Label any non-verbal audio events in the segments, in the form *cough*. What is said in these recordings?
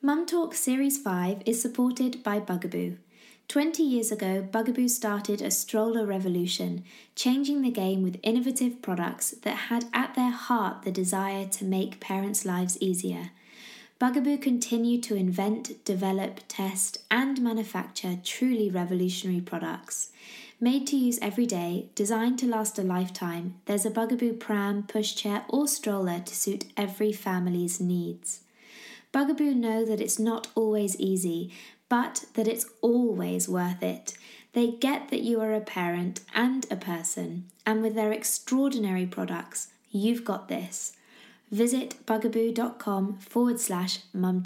Mum Talk Series 5 is supported by Bugaboo. 20 years ago, Bugaboo started a stroller revolution, changing the game with innovative products that had at their heart the desire to make parents' lives easier. Bugaboo continued to invent, develop, test, and manufacture truly revolutionary products. Made to use every day, designed to last a lifetime, there's a Bugaboo pram, pushchair, or stroller to suit every family's needs. Bugaboo know that it's not always easy, but that it's always worth it. They get that you are a parent and a person, and with their extraordinary products, you've got this. Visit bugaboo.com forward slash mum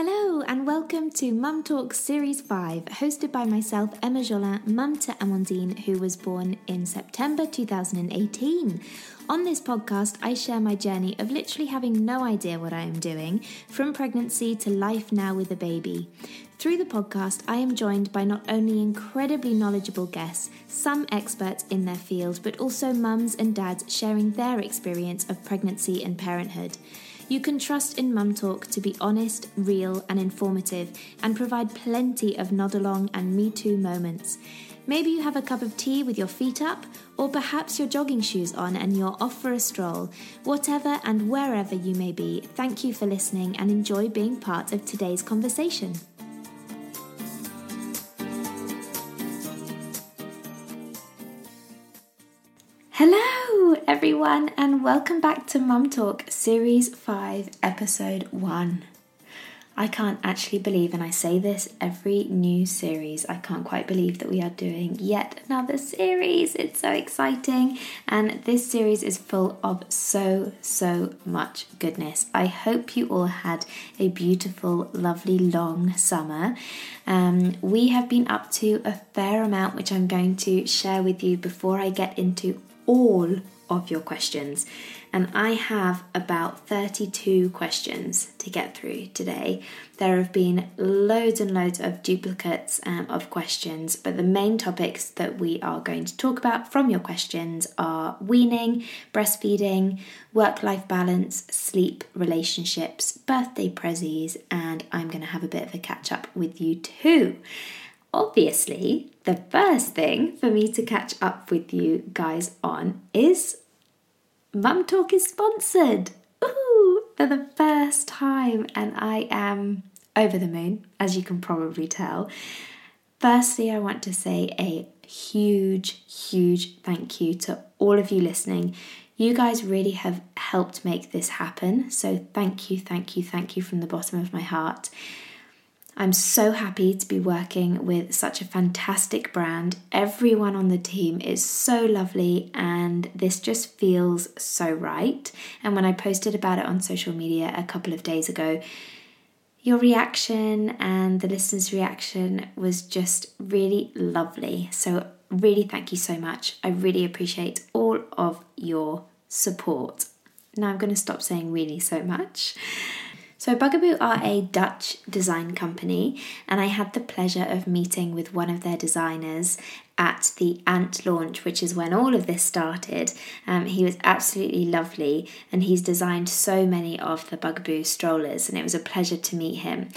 Hello and welcome to Mum Talk Series 5, hosted by myself, Emma Jolin, mum to Amandine, who was born in September 2018. On this podcast, I share my journey of literally having no idea what I am doing, from pregnancy to life now with a baby. Through the podcast, I am joined by not only incredibly knowledgeable guests, some experts in their field, but also mums and dads sharing their experience of pregnancy and parenthood. You can trust in Mum Talk to be honest, real, and informative, and provide plenty of nod along and Me Too moments. Maybe you have a cup of tea with your feet up, or perhaps your jogging shoes on and you're off for a stroll. Whatever and wherever you may be, thank you for listening and enjoy being part of today's conversation. Hello, everyone, and welcome back to Mum Talk Series 5, Episode 1. I can't actually believe, and I say this every new series, I can't quite believe that we are doing yet another series. It's so exciting, and this series is full of so, so much goodness. I hope you all had a beautiful, lovely, long summer. Um, we have been up to a fair amount, which I'm going to share with you before I get into all of your questions. And I have about 32 questions to get through today. There have been loads and loads of duplicates um, of questions, but the main topics that we are going to talk about from your questions are weaning, breastfeeding, work life balance, sleep, relationships, birthday prezzies, and I'm going to have a bit of a catch up with you too. Obviously, the first thing for me to catch up with you guys on is Mum Talk is sponsored. Ooh, for the first time, and I am over the moon, as you can probably tell. Firstly, I want to say a huge, huge thank you to all of you listening. You guys really have helped make this happen. So, thank you, thank you, thank you from the bottom of my heart. I'm so happy to be working with such a fantastic brand. Everyone on the team is so lovely, and this just feels so right. And when I posted about it on social media a couple of days ago, your reaction and the listeners' reaction was just really lovely. So, really, thank you so much. I really appreciate all of your support. Now, I'm going to stop saying really so much. So, Bugaboo are a Dutch design company, and I had the pleasure of meeting with one of their designers at the Ant launch, which is when all of this started. Um, he was absolutely lovely, and he's designed so many of the Bugaboo strollers, and it was a pleasure to meet him.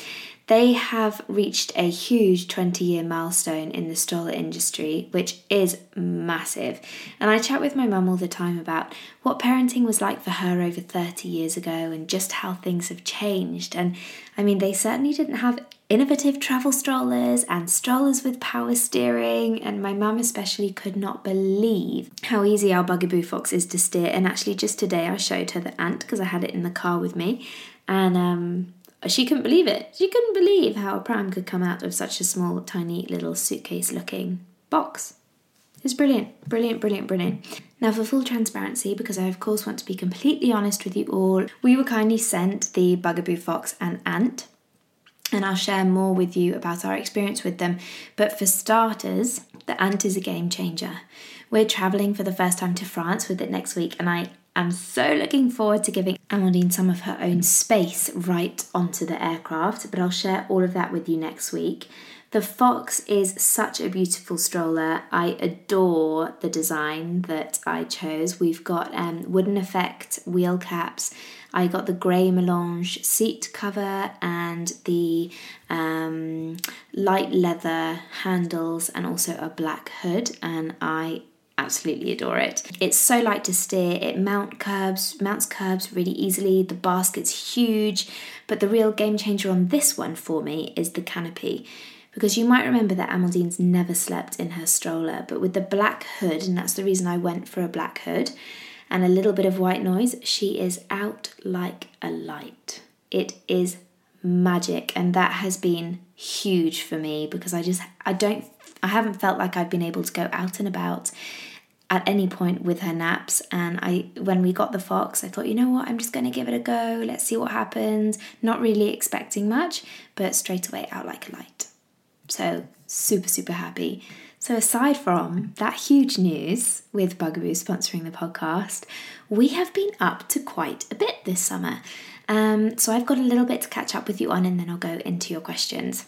They have reached a huge 20 year milestone in the stroller industry, which is massive. And I chat with my mum all the time about what parenting was like for her over 30 years ago and just how things have changed. And I mean, they certainly didn't have innovative travel strollers and strollers with power steering. And my mum, especially, could not believe how easy our Bugaboo Fox is to steer. And actually, just today, I showed her the ant because I had it in the car with me. And um, she couldn't believe it. She couldn't believe how a pram could come out of such a small, tiny little suitcase looking box. It's brilliant, brilliant, brilliant, brilliant. Now, for full transparency, because I of course want to be completely honest with you all, we were kindly sent the Bugaboo Fox and Ant, and I'll share more with you about our experience with them. But for starters, the Ant is a game changer. We're travelling for the first time to France with it next week, and I I'm so looking forward to giving Amandine some of her own space right onto the aircraft, but I'll share all of that with you next week. The Fox is such a beautiful stroller. I adore the design that I chose. We've got um, wooden effect wheel caps. I got the grey melange seat cover and the um, light leather handles and also a black hood and I absolutely adore it. It's so light to steer, it mount curbs, mounts curbs really easily, the basket's huge, but the real game changer on this one for me is the canopy because you might remember that Amandine's never slept in her stroller, but with the black hood, and that's the reason I went for a black hood, and a little bit of white noise, she is out like a light. It is magic, and that has been huge for me because I just, I don't, I haven't felt like I've been able to go out and about at any point with her naps and I when we got the fox I thought you know what I'm just going to give it a go let's see what happens not really expecting much but straight away out like a light so, super, super happy. So, aside from that huge news with Bugaboo sponsoring the podcast, we have been up to quite a bit this summer. Um, so, I've got a little bit to catch up with you on, and then I'll go into your questions.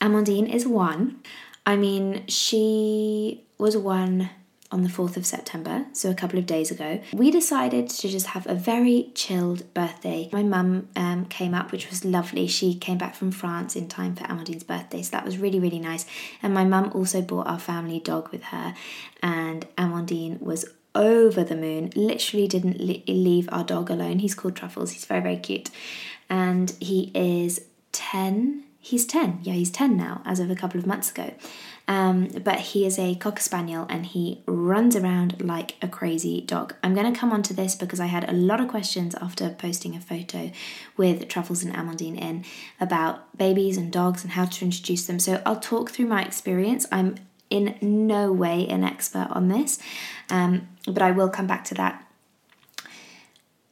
Amandine is one. I mean, she was one on the 4th of September, so a couple of days ago, we decided to just have a very chilled birthday. My mum um, came up, which was lovely. She came back from France in time for Amandine's birthday, so that was really, really nice. And my mum also brought our family dog with her, and Amandine was over the moon, literally didn't leave our dog alone. He's called Truffles, he's very, very cute. And he is 10. He's 10, yeah, he's 10 now, as of a couple of months ago. Um, but he is a cocker spaniel and he runs around like a crazy dog. I'm going to come on to this because I had a lot of questions after posting a photo with Truffles and Amandine in about babies and dogs and how to introduce them. So I'll talk through my experience. I'm in no way an expert on this, um, but I will come back to that.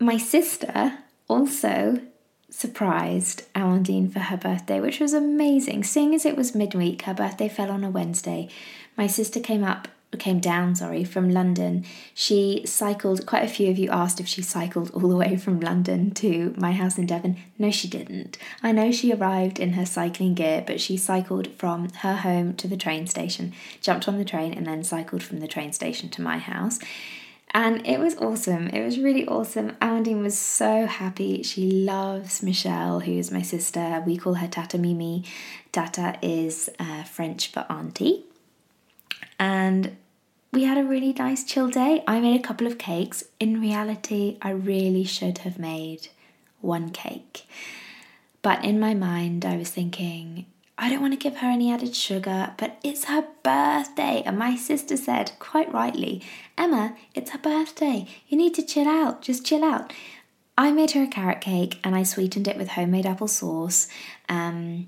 My sister also surprised Amandine for her birthday, which was amazing. Seeing as it was midweek, her birthday fell on a Wednesday. My sister came up came down, sorry, from London. She cycled, quite a few of you asked if she cycled all the way from London to my house in Devon. No, she didn't. I know she arrived in her cycling gear, but she cycled from her home to the train station, jumped on the train, and then cycled from the train station to my house. And it was awesome. It was really awesome. Amandine was so happy. She loves Michelle, who is my sister. We call her Tata Mimi. Tata is uh, French for auntie. And we had a really nice chill day. I made a couple of cakes. In reality, I really should have made one cake. But in my mind, I was thinking, I don't want to give her any added sugar, but it's her birthday. And my sister said, quite rightly, Emma, it's her birthday. You need to chill out. Just chill out. I made her a carrot cake and I sweetened it with homemade apple sauce. Um,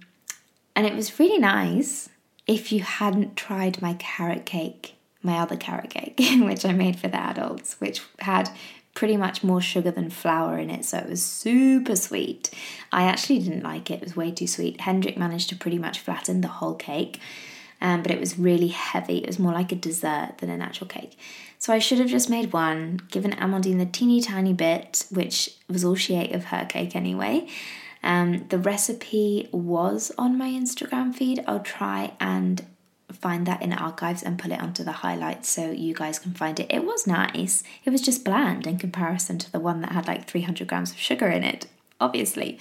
and it was really nice if you hadn't tried my carrot cake, my other carrot cake, *laughs* which I made for the adults, which had pretty much more sugar than flour in it, so it was super sweet. I actually didn't like it, it was way too sweet. Hendrik managed to pretty much flatten the whole cake, um, but it was really heavy. It was more like a dessert than an actual cake. So I should have just made one, given Amandine the teeny tiny bit, which was all she ate of her cake anyway. Um, the recipe was on my Instagram feed. I'll try and find that in archives and put it onto the highlights so you guys can find it. It was nice. It was just bland in comparison to the one that had like 300 grams of sugar in it, obviously.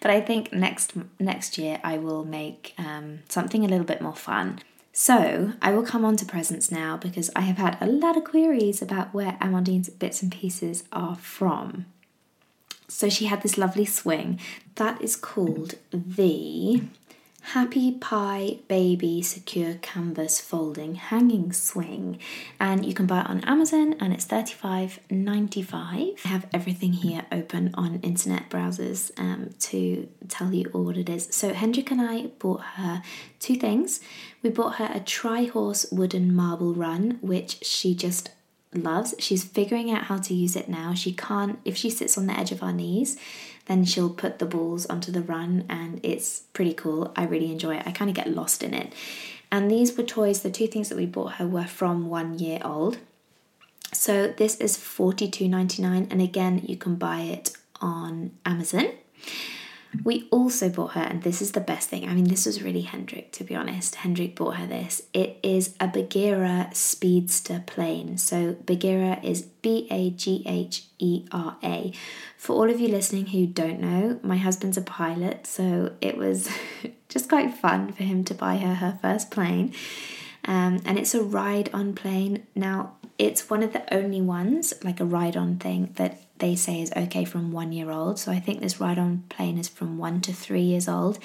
But I think next next year I will make um, something a little bit more fun. So I will come on to presents now because I have had a lot of queries about where Amandine's bits and pieces are from. So she had this lovely swing that is called the Happy Pie Baby Secure Canvas Folding Hanging Swing, and you can buy it on Amazon and it's $35.95. I have everything here open on internet browsers um, to tell you all what it is. So, Hendrik and I bought her two things. We bought her a tri horse wooden marble run, which she just loves. She's figuring out how to use it now. She can't, if she sits on the edge of our knees, then she'll put the balls onto the run, and it's pretty cool. I really enjoy it. I kind of get lost in it. And these were toys, the two things that we bought her were from one year old. So this is $42.99, and again, you can buy it on Amazon. We also bought her, and this is the best thing. I mean, this was really Hendrik, to be honest. Hendrik bought her this. It is a Bagheera Speedster plane. So Bagheera is B A G H E R A. For all of you listening who don't know, my husband's a pilot, so it was *laughs* just quite fun for him to buy her her first plane. Um, and it's a ride on plane. Now, it's one of the only ones, like a ride on thing, that they say is okay from one year old. So I think this ride on plane is from one to three years old.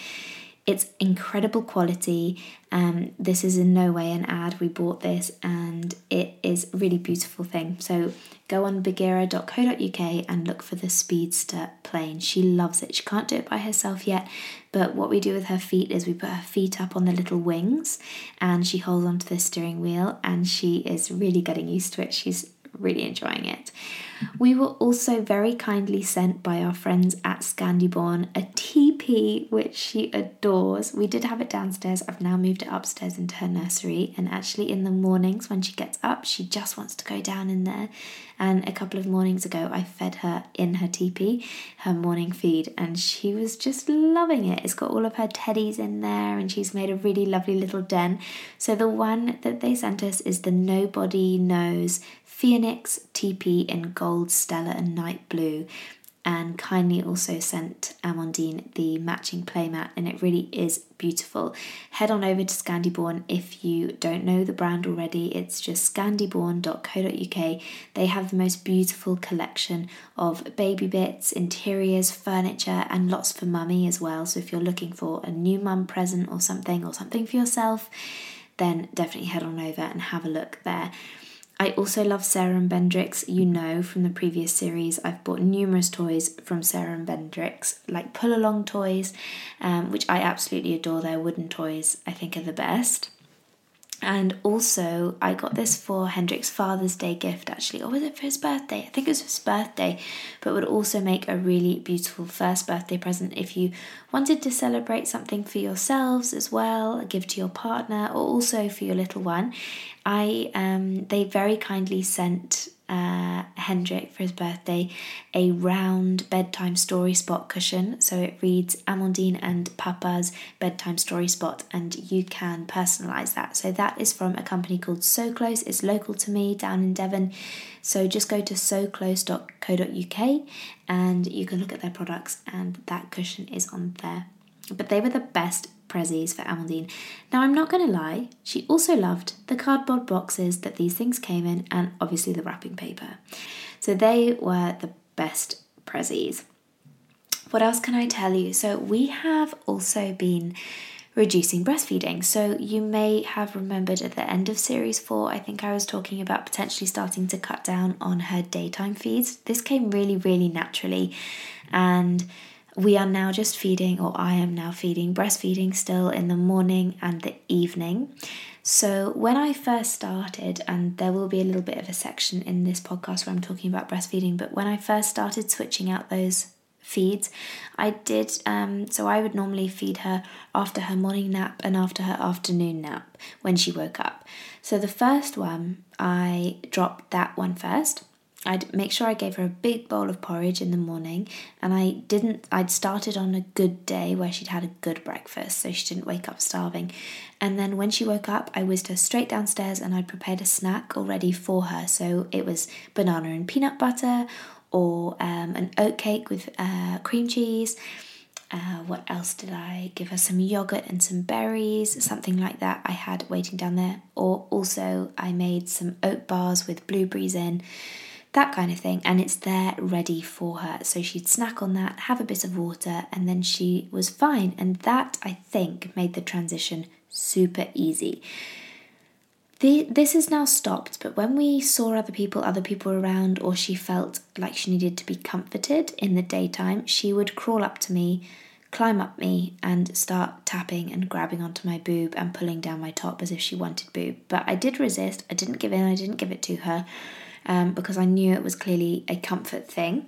It's incredible quality. Um, this is in no way an ad. We bought this and it is a really beautiful thing. So go on bagheera.co.uk and look for the Speedster plane. She loves it. She can't do it by herself yet, but what we do with her feet is we put her feet up on the little wings and she holds onto the steering wheel and she is really getting used to it. She's really enjoying it. We were also very kindly sent by our friends at Scandiborn a teepee which she adores. We did have it downstairs. I've now moved it upstairs into her nursery, and actually, in the mornings when she gets up, she just wants to go down in there. And a couple of mornings ago, I fed her in her teepee, her morning feed, and she was just loving it. It's got all of her teddies in there, and she's made a really lovely little den. So, the one that they sent us is the Nobodinoz Phoenix teepee in gold, Stella, and night blue. And kindly also sent Amandine the matching playmat, and it really is beautiful. Head on over to Scandiborn if you don't know the brand already. It's just scandiborn.co.uk. They have the most beautiful collection of baby bits, interiors, furniture, and lots for mummy as well. So if you're looking for a new mum present or something, or something for yourself, then definitely head on over and have a look there. I also love Sarah and Bendrix. You know from the previous series, I've bought numerous toys from Sarah and Bendrix, like pull along toys, um, which I absolutely adore. Their wooden toys, I think, are the best. And also, I got this for Hendrik's Father's Day gift actually, or was it for his birthday? I think it was his birthday, but would also make a really beautiful first birthday present if you wanted to celebrate something for yourselves as well, gift to your partner, or also for your little one. I um, they very kindly sent uh, Hendrik for his birthday a round bedtime story spot cushion. So it reads Amandine and Papa's bedtime story spot, and you can personalize that. So that is from a company called So Close. It's local to me down in Devon. So just go to soclose.co.uk and you can look at their products, and that cushion is on there. But they were the best prezzies for Amandine. Now, I'm not going to lie, she also loved the cardboard boxes that these things came in and obviously the wrapping paper. So they were the best prezzies. What else can I tell you? So, we have also been reducing breastfeeding. So, you may have remembered at the end of series four, I think I was talking about potentially starting to cut down on her daytime feeds. This came really, really naturally. And we are now just feeding, or I am now feeding, breastfeeding still in the morning and the evening. So, when I first started, and there will be a little bit of a section in this podcast where I'm talking about breastfeeding, but when I first started switching out those feeds, I did, um, so I would normally feed her after her morning nap and after her afternoon nap when she woke up. So, the first one, I dropped that one first I'd make sure I gave her a big bowl of porridge in the morning, and I didn't. I'd started on a good day where she'd had a good breakfast, so she didn't wake up starving. And then when she woke up, I whisked her straight downstairs, and I'd prepared a snack already for her. So it was banana and peanut butter, or um, an oat cake with uh, cream cheese. Uh, what else did I give her? Some yogurt and some berries, something like that. I had waiting down there. Or also, I made some oat bars with blueberries in that kind of thing. And it's there ready for her. So she'd snack on that, have a bit of water, and then she was fine. And that, I think, made the transition super easy. The, this has now stopped, but when we saw other people, other people around, or she felt like she needed to be comforted in the daytime, she would crawl up to me, climb up me, and start tapping and grabbing onto my boob and pulling down my top as if she wanted boob. But I did resist, I didn't give in, I didn't give it to her um, because I knew it was clearly a comfort thing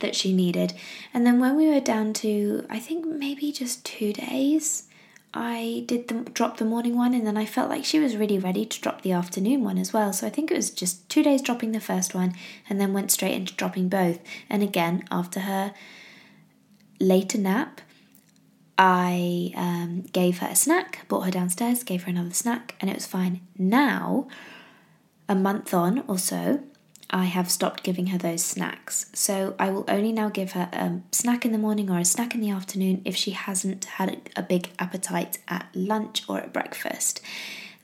that she needed. And then when we were down to, I think maybe just two days, I did the drop the morning one, and then I felt like she was really ready to drop the afternoon one as well. So I think it was just two days dropping the first one, and then went straight into dropping both. And again, after her later nap, I um, gave her a snack, brought her downstairs, gave her another snack, and it was fine. Now, a month on or so, I have stopped giving her those snacks. So I will only now give her a snack in the morning or a snack in the afternoon if she hasn't had a big appetite at lunch or at breakfast.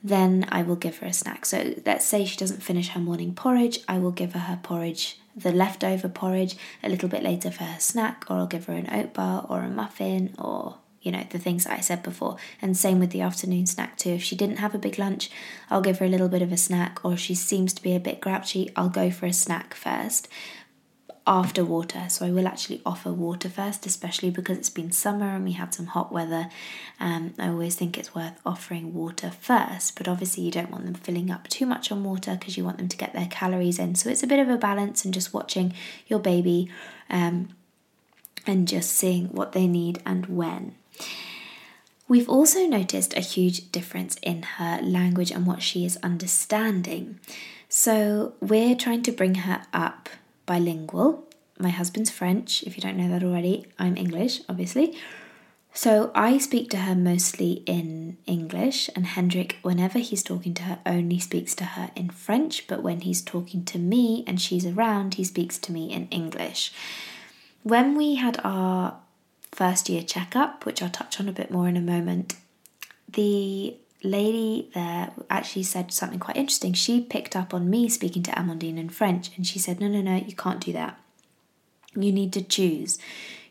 Then I will give her a snack. So let's say she doesn't finish her morning porridge, I will give her her porridge, the leftover porridge, a little bit later for her snack, or I'll give her an oat bar or a muffin or you know, the things I said before. And same with the afternoon snack too. If she didn't have a big lunch, I'll give her a little bit of a snack, or if she seems to be a bit grouchy, I'll go for a snack first after water. So I will actually offer water first, especially because it's been summer and we had some hot weather. Um, I always think it's worth offering water first, but obviously you don't want them filling up too much on water because you want them to get their calories in. So it's a bit of a balance and just watching your baby um, and just seeing what they need and when. We've also noticed a huge difference in her language and what she is understanding. So, we're trying to bring her up bilingual. My husband's French, if you don't know that already. I'm English, obviously. So, I speak to her mostly in English, and Hendrik, whenever he's talking to her, only speaks to her in French. But when he's talking to me and she's around, he speaks to me in English. When we had our first year checkup, which I'll touch on a bit more in a moment, the lady there actually said something quite interesting. She picked up on me speaking to Amandine in French and she said, No, no, no, you can't do that. You need to choose.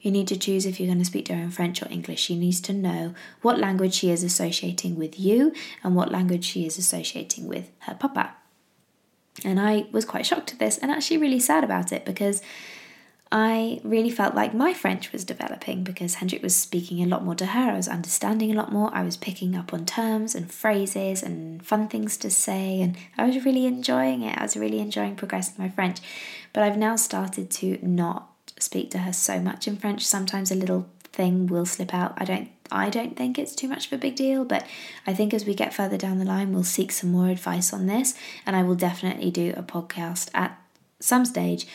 You need to choose if you're going to speak to her in French or English. She needs to know what language she is associating with you and what language she is associating with her papa. And I was quite shocked at this and actually really sad about it because I really felt like my French was developing because Hendrik was speaking a lot more to her. I was understanding a lot more. I was picking up on terms and phrases and fun things to say, and I was really enjoying it. I was really enjoying progressing my French. But I've now started to not speak to her so much in French. Sometimes a little thing will slip out. I don't I don't think it's too much of a big deal, but I think as we get further down the line, we'll seek some more advice on this, and I will definitely do a podcast at some stage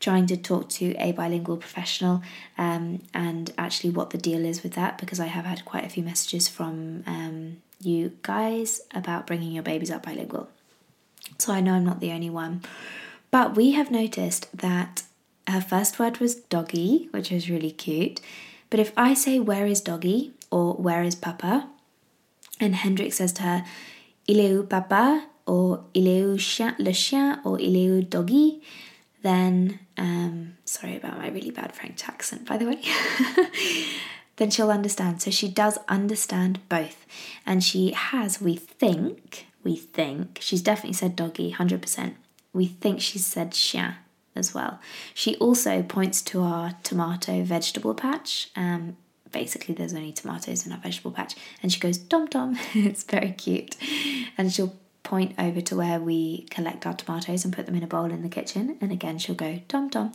trying to talk to a bilingual professional um, and actually what the deal is with that because I have had quite a few messages from um, you guys about bringing your babies up bilingual. So I know I'm not the only one. But we have noticed that her first word was doggy, which was really cute. But if I say, Where is doggy? or Where is papa? and Hendrik says to her, Il est où papa? or Il est où chien, le chien? or Il est où doggy? then um, sorry about my really bad French accent, by the way. *laughs* then she'll understand. So she does understand both, and she has. We think. We think she's definitely said doggy, hundred percent. We think she's said chien as well. She also points to our tomato vegetable patch. Um, basically, there's only tomatoes in our vegetable patch, and she goes tom tom. *laughs* it's very cute, and she'll point over to where we collect our tomatoes and put them in a bowl in the kitchen. And again, she'll go tom tom.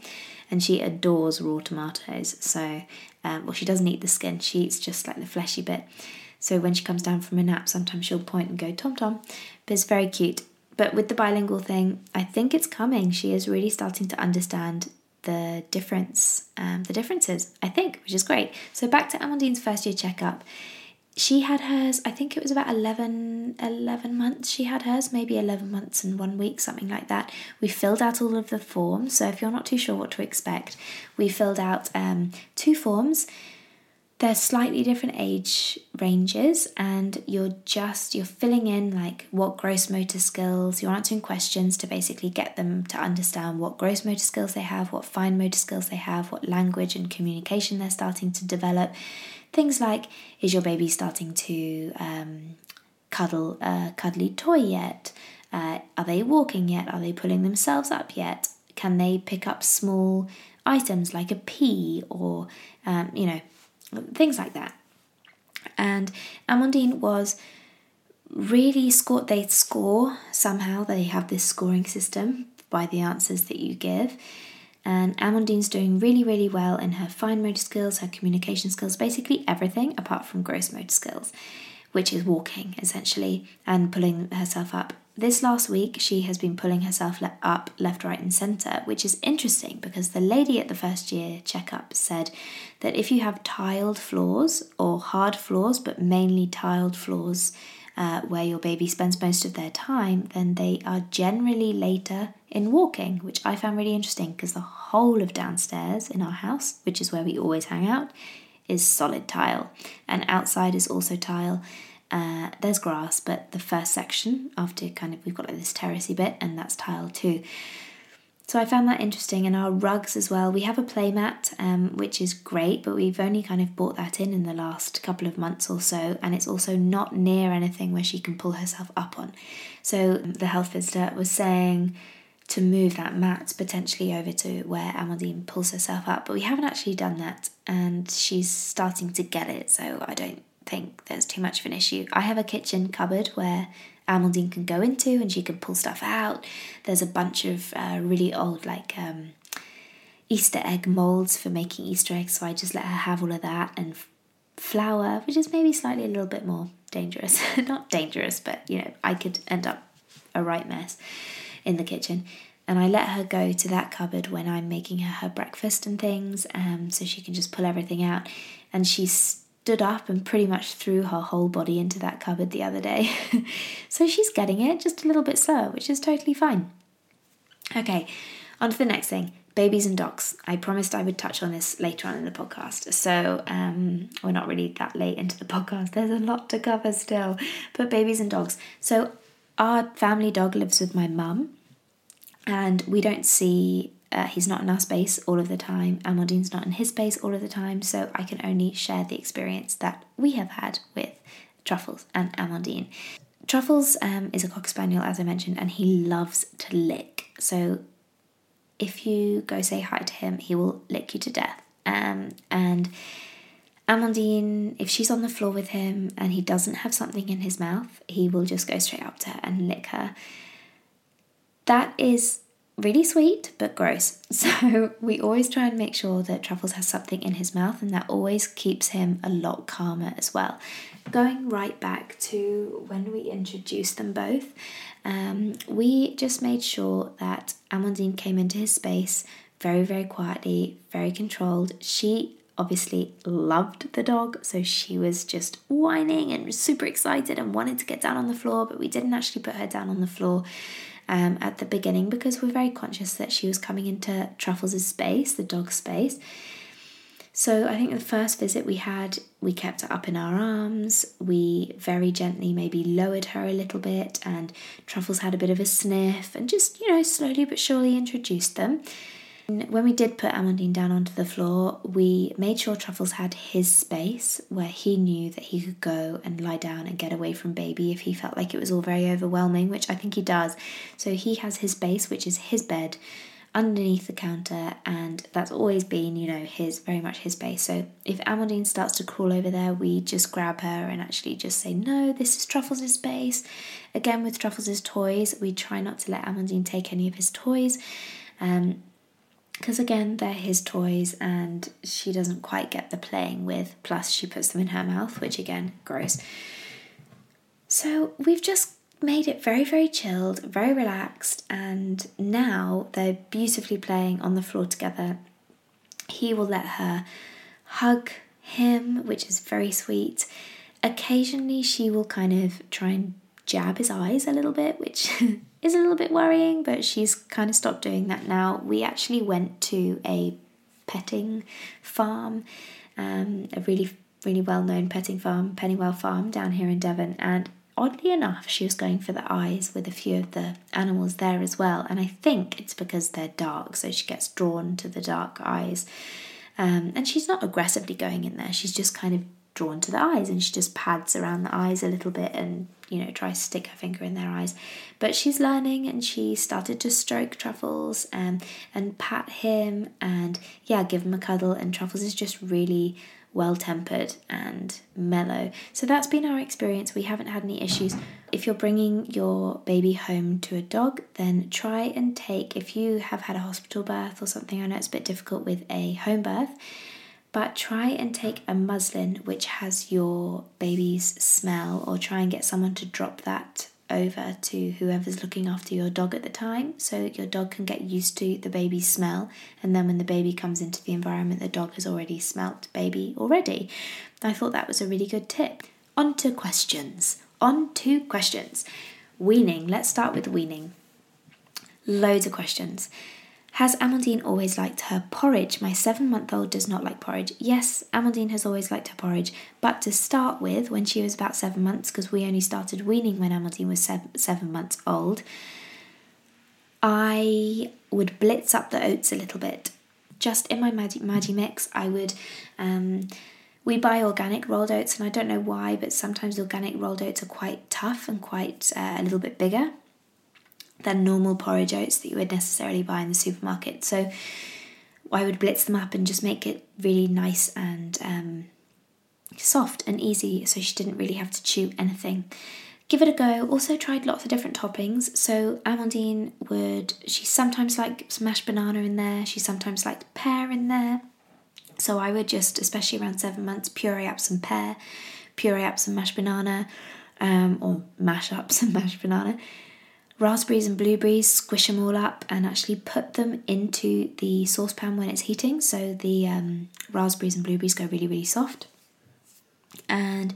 And she adores raw tomatoes. So, um, well, she doesn't eat the skin, she eats just like the fleshy bit. So when she comes down from a nap, sometimes she'll point and go tom tom. But it's very cute. But with the bilingual thing, I think it's coming. She is really starting to understand the difference, um, the differences, I think, which is great. So back to Amandine's first year checkup she had hers i think it was about 11, 11 months she had hers maybe 11 months and one week something like that. We filled out all of the forms so if you're not too sure what to expect we filled out um, two forms they're slightly different age ranges and you're just you're filling in like what gross motor skills you're answering questions to basically get them to understand what gross motor skills they have what fine motor skills they have what language and communication they're starting to develop Things like is your baby starting to um, cuddle a cuddly toy yet? Uh, are they walking yet? Are they pulling themselves up yet? Can they pick up small items like a pea or, um, you know, things like that? And Amandine was really scored, they score somehow, they have this scoring system by the answers that you give. And Amandine's doing really, really well in her fine motor skills, her communication skills, basically everything apart from gross motor skills. Which is walking essentially and pulling herself up. This last week, she has been pulling herself le- up left, right, and centre, which is interesting because the lady at the first year checkup said that if you have tiled floors or hard floors, but mainly tiled floors, uh, where your baby spends most of their time, then they are generally later in walking, which I found really interesting because the whole of downstairs in our house, which is where we always hang out, is solid tile, and outside is also tile. Uh, there's grass, but the first section after kind of we've got like this terracey bit, and that's tile too. So I found that interesting, and our rugs as well. We have a playmat, um, which is great, but we've only kind of bought that in in the last couple of months or so, and it's also not near anything where she can pull herself up on. So the health visitor was saying to move that mat potentially over to where Amandine pulls herself up, but we haven't actually done that, and she's starting to get it, so I don't think there's too much of an issue. I have a kitchen cupboard where Amandine can go into and she can pull stuff out. There's a bunch of uh, really old, like, um, Easter egg molds for making Easter eggs, so I just let her have all of that and flour, which is maybe slightly a little bit more dangerous. *laughs* Not dangerous, but you know, I could end up a right mess in the kitchen. And I let her go to that cupboard when I'm making her her breakfast and things, um, so she can just pull everything out. And she stood up and pretty much threw her whole body into that cupboard the other day. *laughs* so she's getting it just a little bit slower, which is totally fine. Okay, on to the next thing babies and dogs. I promised I would touch on this later on in the podcast. So um, we're not really that late into the *laughs* podcast. There's a lot to cover still. But babies and dogs. So our family dog lives with my mum, and we don't see uh, he's not in our space all of the time. Amandine's not in his space all of the time, so I can only share the experience that we have had with Truffles and Amandine. Truffles um, is a cocker spaniel, as I mentioned, and he loves to lick. So if you go say hi to him, he will lick you to death. Um, and Amandine, if she's on the floor with him and he doesn't have something in his mouth, he will just go straight up to her and lick her. That is really sweet but gross. *laughs* So we always try and make sure that Truffles has something in his mouth, and that always keeps him a lot calmer as well. Going right back to when we introduced them both, um, we just made sure that Amandine came into his space very, very quietly, very controlled. She obviously loved the dog, so she was just whining and super excited and wanted to get down on the floor, but we didn't actually put her down on the floor um, at the beginning because we're very conscious that she was coming into Truffles' space, the dog's space. So I think the first visit we had, we kept her up in our arms. We very gently maybe lowered her a little bit, and Truffles had a bit of a sniff, and just you know slowly but surely introduced them. When we did put Amandine down onto the floor, we made sure Truffles had his space where he knew that he could go and lie down and get away from baby if he felt like it was all very overwhelming, which I think he does. So he has his space, which is his bed underneath the counter, and that's always been, you know, his very much his space. So if Amandine starts to crawl over there, we just grab her and actually just say, No, this is Truffles' space. Again, with Truffles' toys, we try not to let Amandine take any of his toys. Um, because again, they're his toys and she doesn't quite get the playing with, plus, she puts them in her mouth, which again, gross. So, we've just made it very, very chilled, very relaxed, and now they're beautifully playing on the floor together. He will let her hug him, which is very sweet. Occasionally, she will kind of try and jab his eyes a little bit, which *laughs* is a little bit worrying, but she's kind of stopped doing that now. We actually went to a petting farm, um, a really, really well known petting farm, Pennywell Farm down here in Devon, and oddly enough, she was going for the eyes with a few of the animals there as well. And I think it's because they're dark, so she gets drawn to the dark eyes. Um, and she's not aggressively going in there, she's just kind of drawn to the eyes and she just pads around the eyes a little bit and you know tries to stick her finger in their eyes. But she's learning and she started to stroke truffles and and pat him and yeah give him a cuddle. And truffles is just really well tempered and mellow. So that's been our experience. We haven't had any issues. If you're bringing your baby home to a dog then try and take if you have had a hospital birth or something i know it's a bit difficult with a home birth but try and take a muslin which has your baby's smell, or try and get someone to drop that over to whoever's looking after your dog at the time so your dog can get used to the baby's smell. And then when the baby comes into the environment the dog has already smelt baby already. I thought that was a really good tip. On to questions. On to questions. Weaning. Let's start with weaning. Loads of questions has Amandine always liked her porridge? My seven month old does not like porridge. Yes, Amandine has always liked her porridge, but to start with, when she was about seven months, because we only started weaning when Amandine was seven, seven months old, I would blitz up the oats a little bit. Just in my Maggi, Magimix, I would. Um, we buy organic rolled oats, and I don't know why, but sometimes organic rolled oats are quite tough and quite uh, a little bit bigger than normal porridge oats that you would necessarily buy in the supermarket. So I would blitz them up and just make it really nice and um, soft and easy so she didn't really have to chew anything. Give it a go. Also tried lots of different toppings. So Amandine would she sometimes liked smashed banana in there, she sometimes liked pear in there. So I would just, especially around seven months, puree up some pear, puree up some mashed banana, um, or mash up *laughs* some mashed banana, raspberries and blueberries, squish them all up and actually put them into the saucepan when it's heating so the um, raspberries and blueberries go really, really soft. And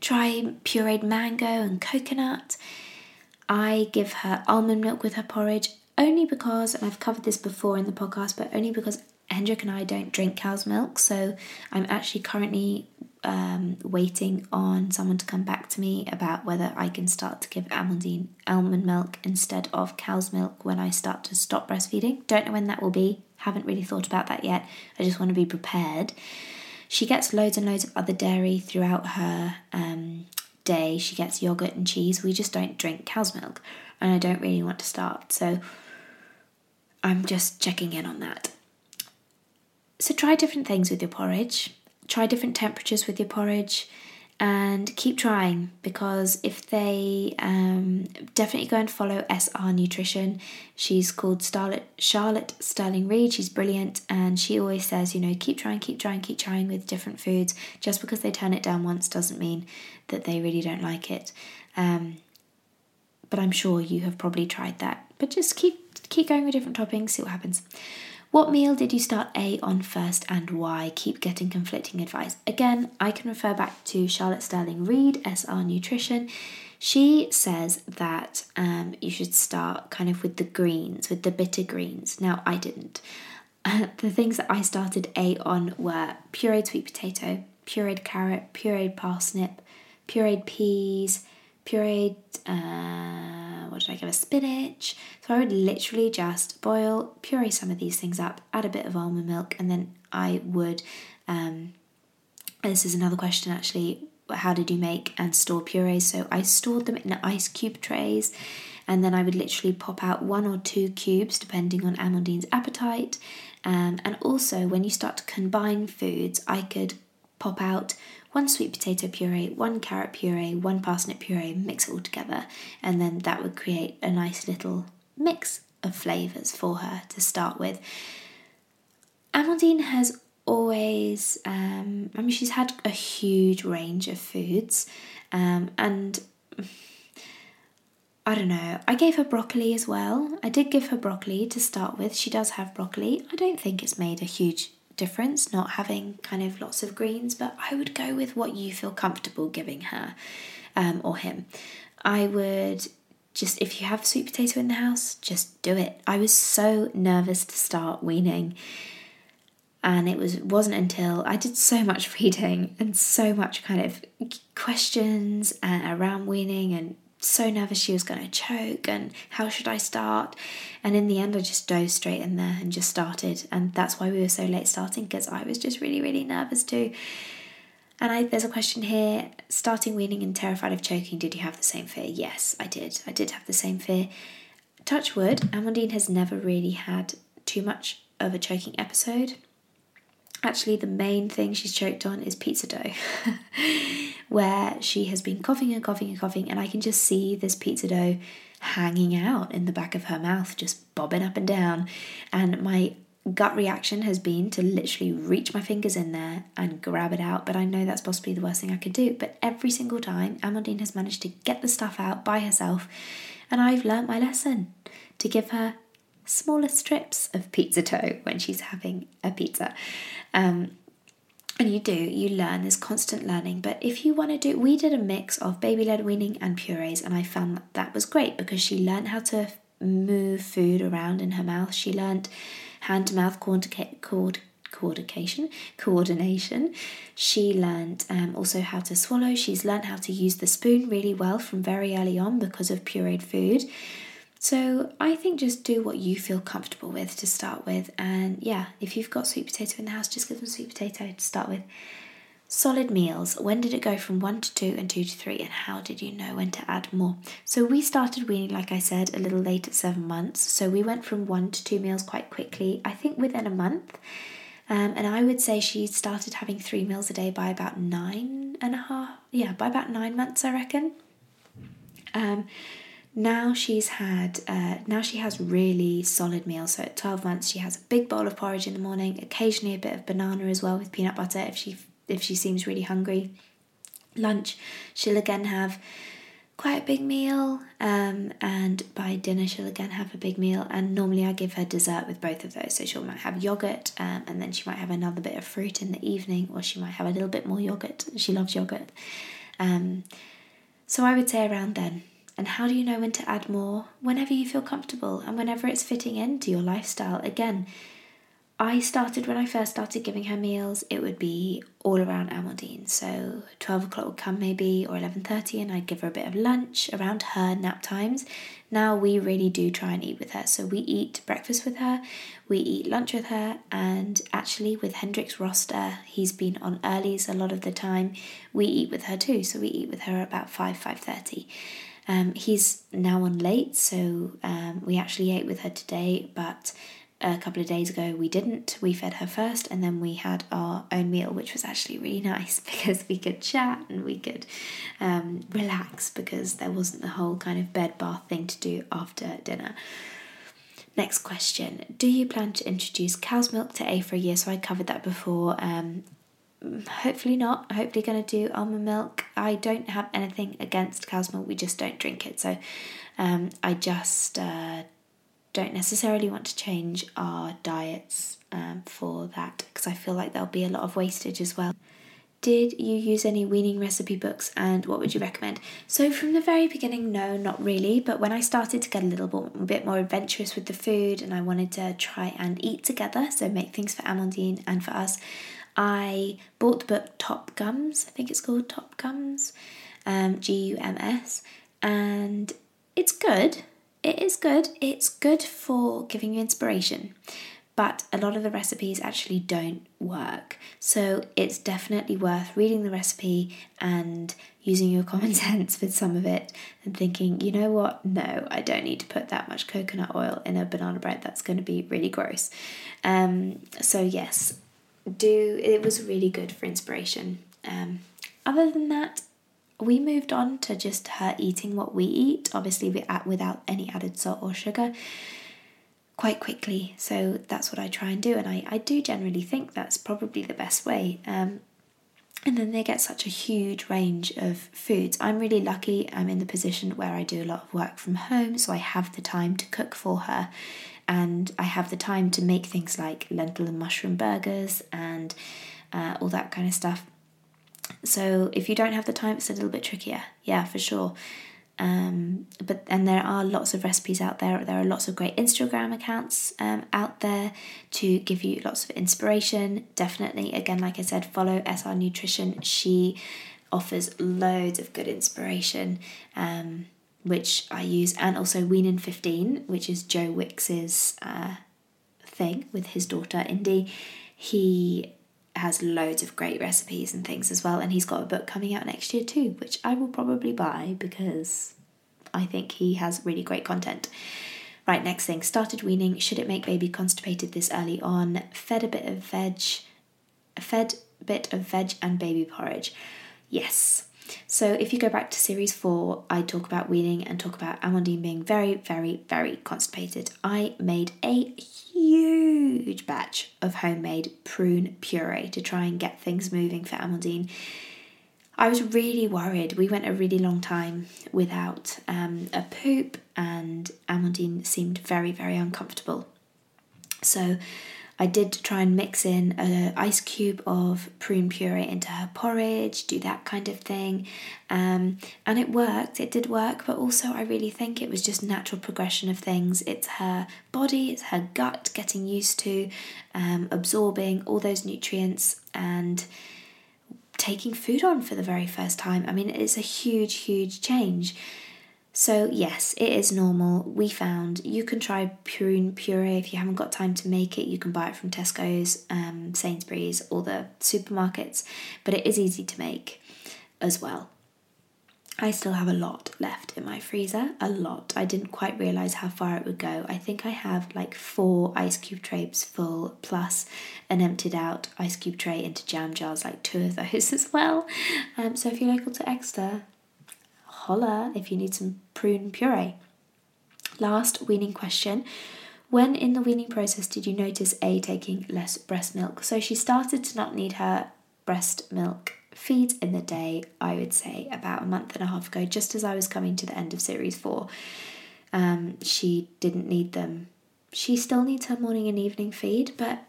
try pureed mango and coconut. I give her almond milk with her porridge only because, and I've covered this before in the podcast, but only because Hendrik and I don't drink cow's milk, so I'm actually currently um, waiting on someone to come back to me about whether I can start to give Amandine almond milk instead of cow's milk when I start to stop breastfeeding. Don't know when that will be, haven't really thought about that yet. I just want to be prepared. She gets loads and loads of other dairy throughout her um, day. She gets yogurt and cheese. We just don't drink cow's milk, and I don't really want to start. So I'm just checking in on that. So try different things with your porridge try different temperatures with your porridge and keep trying because if they um, definitely go and follow SR Nutrition. She's called Starlet, Charlotte Stirling Reed. She's brilliant and she always says, you know, keep trying, keep trying, keep trying with different foods. Just because they turn it down once doesn't mean that they really don't like it. Um, but I'm sure you have probably tried that. But just keep keep going with different toppings, see what happens. What meal did you start A on first and why? Keep getting conflicting advice. Again, I can refer back to Charlotte Stirling Reed, SR Nutrition. She says that um, you should start kind of with the greens, with the bitter greens. Now, I didn't. *laughs* The things that I started A on were pureed sweet potato, pureed carrot, pureed parsnip, pureed peas, pureed. Uh, what did I give a spinach? So I would literally just boil, puree some of these things up, add a bit of almond milk, and then I would. Um, this is another question actually. How did you make and store purees? So I stored them in ice cube trays, and then I would literally pop out one or two cubes depending on Amandine's appetite. Um, and also, when you start to combine foods, I could pop out one sweet potato puree, one carrot puree, one parsnip puree, mix it all together, and then that would create a nice little mix of flavours for her to start with. Amandine has always, um, I mean, she's had a huge range of foods, um, and I don't know. I gave her broccoli as well. I did give her broccoli to start with. She does have broccoli. I don't think it's made a huge difference not having kind of lots of greens, but I would go with what you feel comfortable giving her um, or him. I would just, if you have sweet potato in the house, just do it. I was so nervous to start weaning. And it was wasn't until I did so much *laughs* reading and so much kind of questions uh, around weaning and so nervous she was going to choke and how should I start? And in the end, I just dove straight in there and just started. And that's why we were so late starting because I was just really, really nervous too. And I, there's a question here starting weaning and terrified of choking, did you have the same fear? Yes, I did. I did have the same fear. Touch wood, Amandine has never really had too much of a choking episode. Actually, the main thing she's choked on is pizza dough, *laughs* where she has been coughing and coughing and coughing, and I can just see this pizza dough hanging out in the back of her mouth, just bobbing up and down. And my gut reaction has been to literally reach my fingers in there and grab it out, but I know that's possibly the worst thing I could do. But every single time, Amandine has managed to get the stuff out by herself, and I've learnt my lesson to give her smaller strips of pizza dough when she's having a pizza. Um, and you do, you learn, there's constant learning. But if you want to do, we did a mix of baby led weaning and purees, and I found that that was great because she learned how to move food around in her mouth. She learned hand to mouth coordination. Coordination. She learned um, also how to swallow. She's learned how to use the spoon really well from very early on because of pureed food. So I think just do what you feel comfortable with to start with. And yeah, if you've got sweet potato in the house, just give them sweet potato to start with. Solid meals. When did it go from one to two and two to three, and how did you know when to add more? So we started weaning, like I said, a little late at seven months. So we went from one to two meals quite quickly. I think within a month. Um, and I would say she started having three meals a day by about nine and a half. Yeah, by about nine months, I reckon. Um, now she's had uh, now she has really solid meals. So at 12 months she has a big bowl of porridge in the morning occasionally a bit of banana as well with peanut butter if she if she seems really hungry. Lunch she'll again have quite a big meal um, and by dinner she'll again have a big meal. And normally i give her dessert with both of those. So she might have yogurt um, and then she might have another bit of fruit in the evening or she might have a little bit more yogurt. She loves yogurt. Um, so i would say around then and how do you know when to add more? Whenever you feel comfortable and whenever it's fitting into your lifestyle. Again, I started when I first started giving her meals, it would be all around Amandine. So 12 o'clock would come maybe or 11.30 and I'd give her a bit of lunch around her nap times. Now we really do try and eat with her. So we eat breakfast with her, we eat lunch with her, and actually with Hendrik's roster, he's been on earlies a lot of the time. We eat with her too. So we eat with her about 5, 5.30. Um, he's now on late, so um, we actually ate with her today, but a couple of days ago we didn't. We fed her first and then we had our own meal, which was actually really *laughs* nice because we could chat and we could um, relax because there wasn't the whole kind of bed bath thing to do after dinner. Next question Do you plan to introduce cow's milk to A for a year? So I covered that before. Um, hopefully not. Hopefully, going to do almond milk. I don't have anything against cow's milk. We just don't drink it. So, um, I just uh, don't necessarily want to change our diets um, for that because I feel like there'll be a lot of wastage as well. Did you use any weaning recipe books and what would you recommend? So, from the very beginning, no, not really. But when I started to get a little bit more adventurous with the food and I wanted to try and eat together, so make things for Amandine and for us, I bought the book Top Gums, I think it's called Top Gums, um, G U M S, and it's good. It is good. It's good for giving you inspiration, but a lot of the recipes actually don't work. So it's definitely worth reading the recipe and using your *laughs* common sense with some of it and thinking, you know what? No, I don't need to put that much coconut oil in a banana bread. That's going to be really gross. Um, so, yes, do it was really good for inspiration. Um, other than that, we moved on to just her eating what we eat, obviously without any added salt or sugar, quite quickly. So that's what I try and do, and I, I do generally think that's probably the best way. Um, and then they get such a huge range of foods. I'm really lucky, I'm in the position where I do a lot of work from home, so I have the time to cook for her and I have the time to make things like lentil and mushroom burgers and uh, all that kind of stuff. So if you don't have the time, it's a little bit trickier. Yeah, for sure. Um, but and there are lots of recipes out there. There are lots of great Instagram accounts um, out there to give you lots of inspiration. Definitely, again, like I said, follow SR Nutrition. She offers loads of good inspiration. Um, which I use, and also Wean in 15, which is Joe Wicks's uh, thing with his daughter Indie. He has loads of great recipes and things as well, and he's got a book coming out next year too, which I will probably buy because I think he has really great content. Right, next thing started weaning. Should it make baby constipated this early on? Fed a bit of veg, fed a bit of veg and baby porridge. Yes, so if you go back to series four, I talk about weaning and talk about Amandine being very, very, very constipated. I made a huge batch of homemade prune puree to try and get things moving for Amandine. I was really worried. We went a really long time without um, a poop, and Amandine seemed very, very uncomfortable. So I did try and mix in an ice cube of prune puree into her porridge, do that kind of thing. Um, and it worked, it did work, but also I really think it was just natural progression of things. It's her body, it's her gut getting used to um, absorbing all those nutrients and taking food on for the very first time. I mean, it's a huge, huge change. So, yes, it is normal. We found you can try prune puree if you haven't got time to make it. You can buy it from Tesco's, um, Sainsbury's, or the supermarkets, but it is easy to make as well. I still have a lot left in my freezer, a lot. I didn't quite realize how far it would go. I think I have like four ice cube trays full, plus an emptied out ice cube tray into jam jars, like two of those *laughs* as well. Um, so if you're local to Exeter, holla if you need some prune puree. Last weaning question. When in the weaning process did you notice A taking less breast milk? So she started to not need her breast milk feeds in the day, I would say, about a month and a half ago, just as I was coming to the end of series four. Um, she didn't need them. She still needs her morning and evening feed, but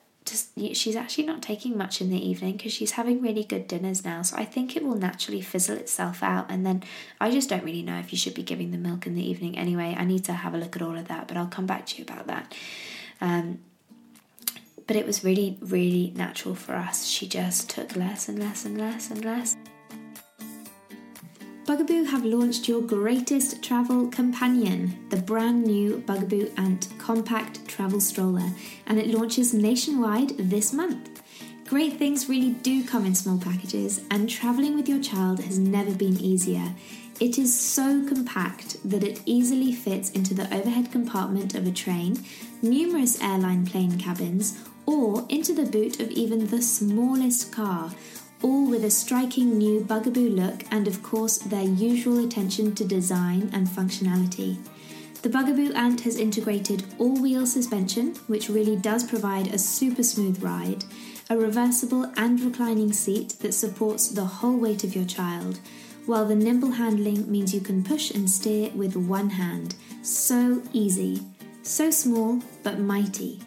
she's actually not taking much in the evening because she's having really good dinners now. So I think it will naturally fizzle itself out. And then I just don't really know if you should be giving the milk in the evening anyway. I need to have a look at all of that, but I'll come back to you about that. Um, but it was really, really natural for us. She just took less and less and less and less. Bugaboo have launched your greatest travel companion, the brand new Bugaboo Ant compact travel stroller, and it launches nationwide this month. Great things really do come in small packages, and travelling with your child has never been easier. It is so compact that it easily fits into the overhead compartment of a train, numerous airline plane cabins, or into the boot of even the smallest car, all with a striking new bugaboo look and, of course, their usual attention to design and functionality. The Bugaboo Ant has integrated all wheel suspension, which really does provide a super smooth ride, a reversible and reclining seat that supports the whole weight of your child, while the nimble handling means you can push and steer with one hand. So easy, so small but mighty.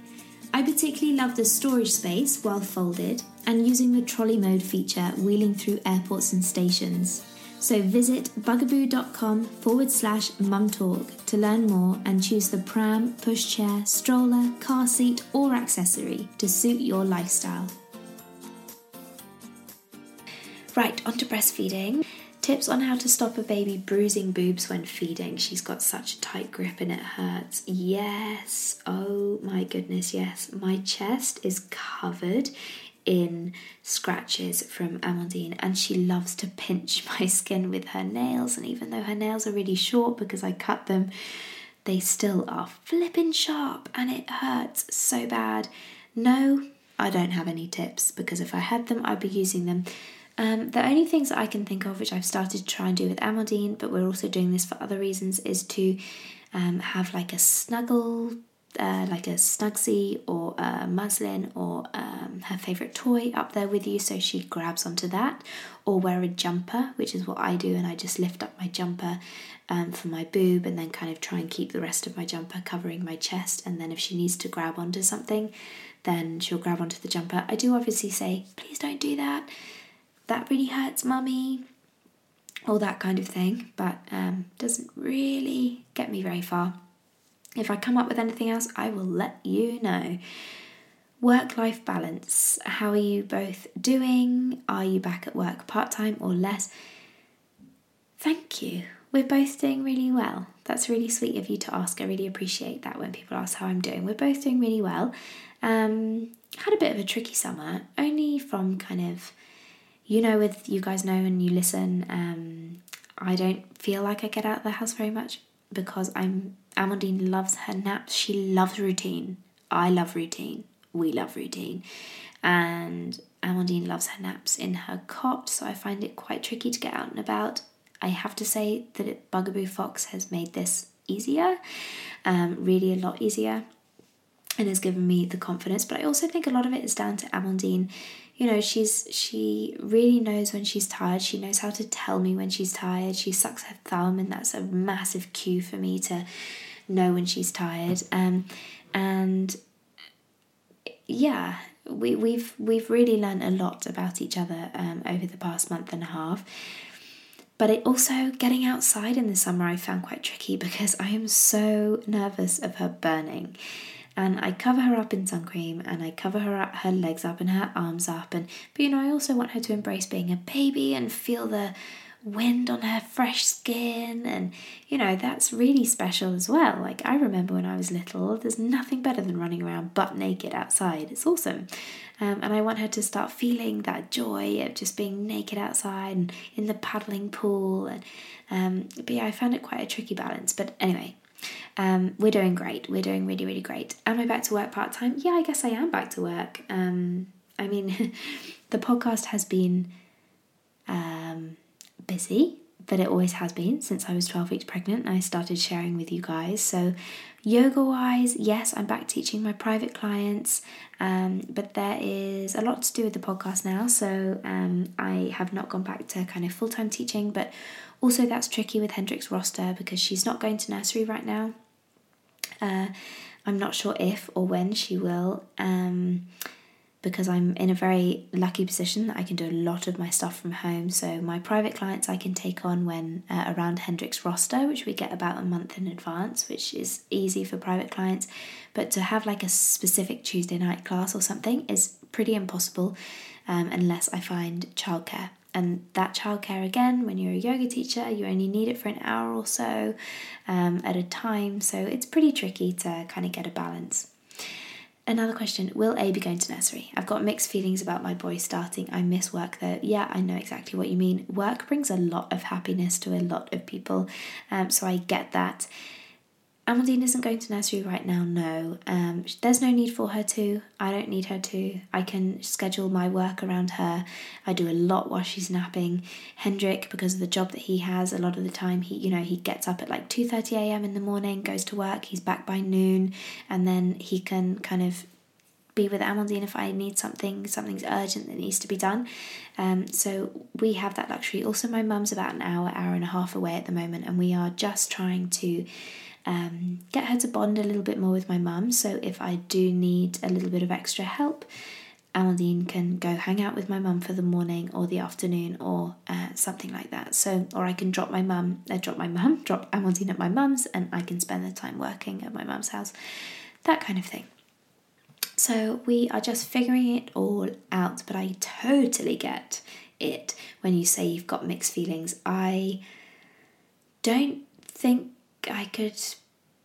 I particularly love the storage space while folded and using the trolley mode feature wheeling through airports and stations. So visit bugaboo.com forward slash mum talk to learn more and choose the pram, pushchair, stroller, car seat, or accessory to suit your lifestyle. Right, on to breastfeeding. Tips on how to stop a baby bruising boobs when feeding. She's got such a tight grip and it hurts. Yes, oh my goodness, yes. My chest is covered in scratches from Amandine, and she loves to pinch *laughs* my skin with her nails. And even though her nails are really short because I cut them, they still are flipping sharp and it hurts so bad. No, I don't have any tips because if I had them, I'd be using them. Um, the only things I can think of, which I've started to try and do with Amandine, but we're also doing this for other reasons, is to um, have like a snuggle, uh, like a snugsy or a muslin or um, her favourite toy up there with you so she grabs onto that, or wear a jumper, which is what I do, and I just lift up my jumper um, for my boob and then kind of try and keep the rest of my jumper covering my chest. And then if she needs to grab onto something, then she'll grab onto the jumper. I do obviously say, please don't do that that really hurts mummy, all that kind of thing, but um, doesn't really get me very far. If I come up with anything else, I will let you know. Work life balance. How are you both doing? Are you back at work part time or less? Thank you. We're both doing really well. That's really sweet of you to ask. I really appreciate that when people ask how I'm doing. We're both doing really well. Um, had a bit of a tricky summer, only from kind of you know, with you guys know and you listen, um, I don't feel like I get out of the house very much because I'm Amandine loves her naps. She loves routine. I love routine. We love routine. And Amandine loves her naps in her cot, so I find it quite tricky to get out and about. I have to say that it, Bugaboo Fox has made this easier, um, really a lot easier. and has given me the confidence. But I also think a lot of it is down to Amandine. You know, she's she really knows when she's tired. She knows how to tell me when she's tired. She sucks her thumb, and that's a massive cue for me to know when she's tired. Um, and yeah, we, we've we've really learned a lot about each other um, over the past month and a half. But it also getting outside in the summer I found quite tricky because I am so nervous of her burning. And I cover her up in sun cream and I cover her up, her legs up and her arms up and but you know I also want her to embrace being a baby and feel the wind on her fresh skin and you know that's really special as well. Like i remember when i was little there's nothing better than running around butt naked outside. It's awesome. Um, and i want her to start feeling that joy of just being naked outside and in the paddling pool and um, but yeah i found it quite a tricky balance. But anyway um, we're doing great we're doing really really great am i back to work part-time yeah i guess i am back to work um, i mean *laughs* the podcast has been um, busy, but it always has been since I was 12 weeks pregnant and I started sharing with you guys. So, yoga wise, yes, I'm back teaching my private clients, um, but there is a lot to do with the podcast now. So, um, I have not gone back to kind of full time teaching, but also that's tricky with Hendrik's roster because she's not going to nursery right now. Uh, I'm not sure if or when she will. Um, because I'm in a very lucky position that I can do a lot of my stuff from home. So my private clients I can take on when uh, around Hendrik's roster, which we get about a month in advance, which is easy for private clients. But to have like a specific Tuesday night class or something is pretty impossible um, unless I find childcare. And that childcare again, when you're a yoga teacher, you only need it for an hour or so um, at a time. So it's pretty tricky to kind of get a balance. Another question Will A be going to nursery? I've got mixed feelings about my boy starting. I miss work though. Yeah, I know exactly what you mean. Work brings a lot of happiness to a lot of people, um, so I get that. Amandine isn't going to nursery right now, no. Um, there's no need for her to. I don't need her to. I can schedule my work around her. I do a lot while she's napping. Hendrik, because of the job that he has, a lot of the time he, you know, he gets up at like 2:30 a.m. in the morning, goes to work, he's back by noon, and then he can kind of be with Amandine if I need something, something's urgent that needs to be done. Um, so we have that luxury. Also, my mum's about an hour, hour and a half away at the moment, and we are just trying to um, get her to bond a little bit more with my mum. So if I do need a little bit of extra help, Amandine can go hang out with my mum for the morning or the afternoon or uh, something like that. So, or I can drop my mum, uh, drop my mum, *laughs* drop Amandine at my mum's, and I can spend the time working at my mum's house, that kind of thing. So we are just figuring it all out, but I totally get it when you say you've got mixed feelings. I don't think I could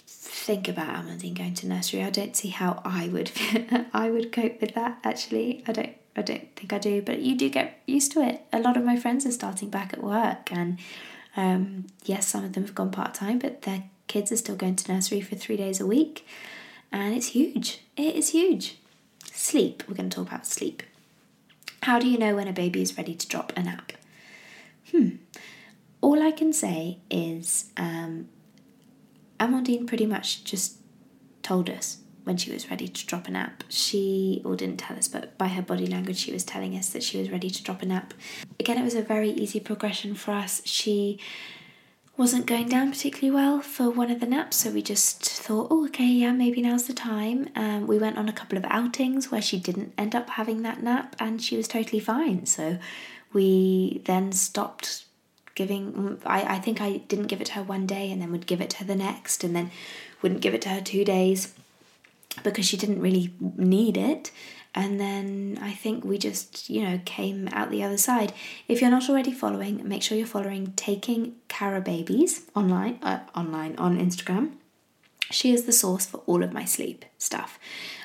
think about Amandine going to nursery. I don't see how I would *laughs* I would cope with that actually. I don't I don't think I do, but you do get used to it. A lot of my friends are starting back at work and um, yes, some of them have gone part time, but their kids are still going to nursery for three days a week. And it's huge. It is huge. Sleep. We're going to talk about sleep. How do you know when a baby is ready to drop a nap? Hmm. All I can say is um, Amandine pretty much just told us when she was ready to drop a nap. She, or didn't tell us, but by her body language, she was telling us that she was ready to drop a nap. Again, it was a very easy progression for us. She wasn't going down particularly well for one of the naps, so we just thought, oh, okay, yeah, maybe now's the time. Um, we went on a couple of outings where she didn't end up having that nap and she was totally fine. So we then stopped giving I, I think I didn't give it to her one day and then would give it to her the next and then wouldn't give it to her two days because she didn't really need it. And then I think we just you know came out the other side. If you're not already following make sure you're following taking Cara babies online uh, online on Instagram she is the source for all of my sleep stuff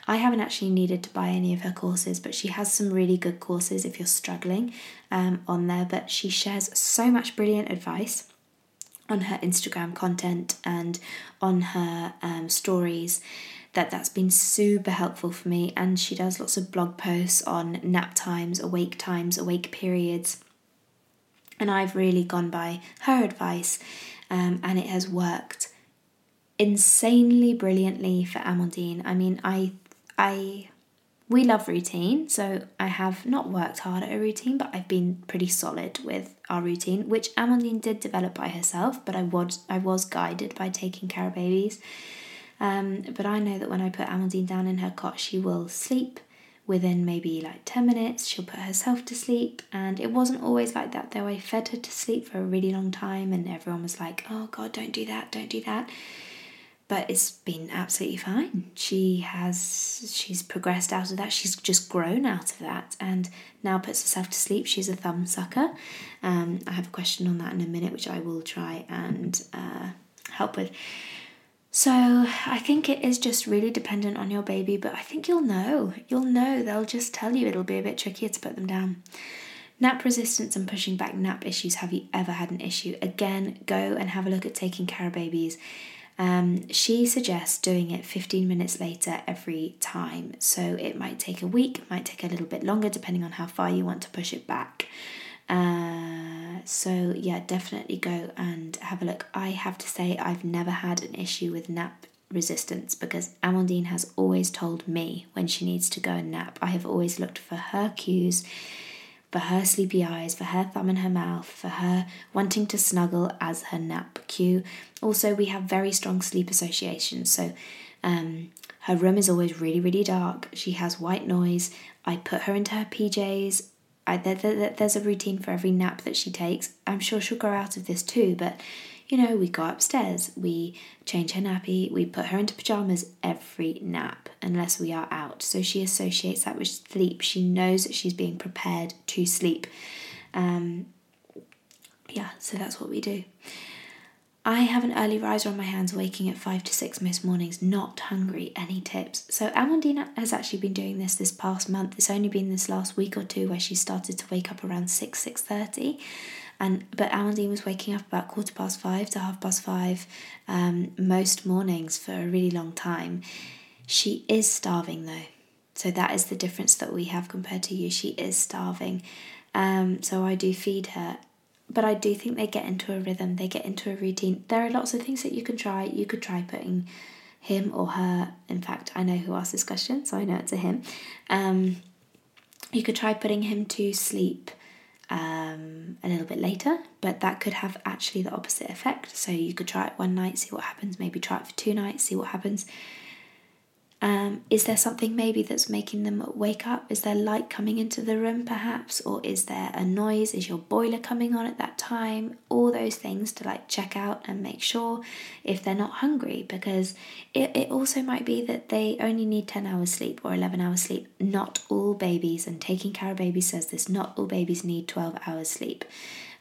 I haven't actually needed to buy any of her courses, but she has some really good courses if you're struggling um, on there. But she shares so much brilliant advice on her Instagram content and on her um, stories that that's been super helpful for me and she does lots of blog posts on nap times awake times awake periods and i've really gone by her advice um, and it has worked insanely brilliantly for Amandine. I mean, I I we love routine, so I have not worked hard at a routine, but I've been pretty solid with our routine, which Amandine did develop by herself, but I was I was guided by Taking Cara Babies. Um, but I know that when I put Amandine down in her cot, she will sleep within maybe like 10 minutes. She'll put herself to sleep, and it wasn't always like that though. I fed her to sleep for a really long time, and everyone was like, oh God, don't do that, don't do that but it's been absolutely fine. She has she's progressed out of that. She's just grown out of that and now puts herself to sleep. She's a thumb sucker. Um, I have a question on that in a minute, which I will try and uh, help with. So I think it is just really dependent on your baby, but I think you'll know. You'll know. They'll just tell you it'll be a bit trickier to put them down. Nap resistance and pushing back nap issues. Have you ever had an issue? Again, go and have a look at Taking Cara Babies. Um, she suggests doing it 15 minutes later every time. So it might take a week, might take a little bit longer depending on how far you want to push it back. Uh, so yeah, definitely go and have a look. I have to say, I've never had an issue with nap resistance because Amandine has always told me when she needs to go and nap. I have always looked for her cues for her sleepy eyes, for her thumb in her mouth, for her wanting to snuggle as her nap cue. Also, we have very strong sleep associations, so um, her room is always really, really dark. She has white noise. I put her into her PJs. I, there, there, there's a routine for every nap that she takes. I'm sure she'll grow out of this too, but you know, we go upstairs, we change her nappy, we put her into pajamas every nap unless we are out. So she associates that with sleep. She knows that she's being prepared to sleep. Um, yeah, so that's what we do. I have an early riser on my hands, waking at five to six most mornings, not hungry. Any tips? So Amandine has actually been doing this this past month. It's only been this last week or two where she started to wake up around six six thirty, and but Amandine was waking up about quarter past five to half past five um, most mornings for a really long time. She is starving though, so that is the difference that we have compared to you. She is starving, um, so I do feed her. But I do think they get into a rhythm, they get into a routine. There are lots of things that you can try. You could try putting him or her, in fact, I know who asked this question, so I know it's a him. Um, you could try putting him to sleep um, a little bit later, but that could have actually the opposite effect. So you could try it one night, see what happens, maybe try it for two nights, see what happens. Um, is there something maybe that's making them wake up? Is there light coming into the room perhaps? Or is there a noise? Is your boiler coming on at that time? All those things to like check out and make sure if they're not hungry because it, it also might be that they only need 10 hours sleep or 11 hours sleep. Not all babies, and Taking Cara Babies says this, not all babies need 12 hours sleep.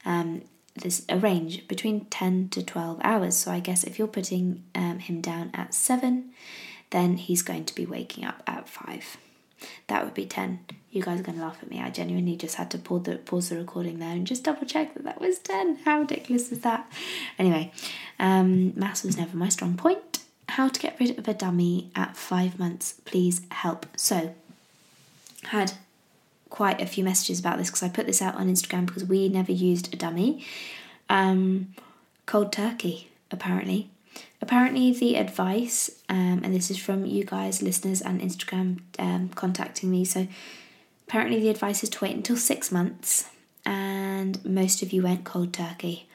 Um, there's a range between 10 to 12 hours. So I guess if you're putting um, him down at 7, then he's going to be waking up at five. That would be 10. You guys are going to laugh at me. I genuinely just had to pause the, pause the recording there and just double check that that was 10. How ridiculous is that? Anyway, um, was never my strong point. How to get rid of a dummy at five months, please help. So, had quite a few messages about this because I put this out on Instagram because we never used a dummy. Um, cold turkey, apparently. Apparently, the advice, um, and this is from you guys, listeners, and Instagram um, contacting me. So, apparently, the advice is to wait until six months, and most of you went cold turkey,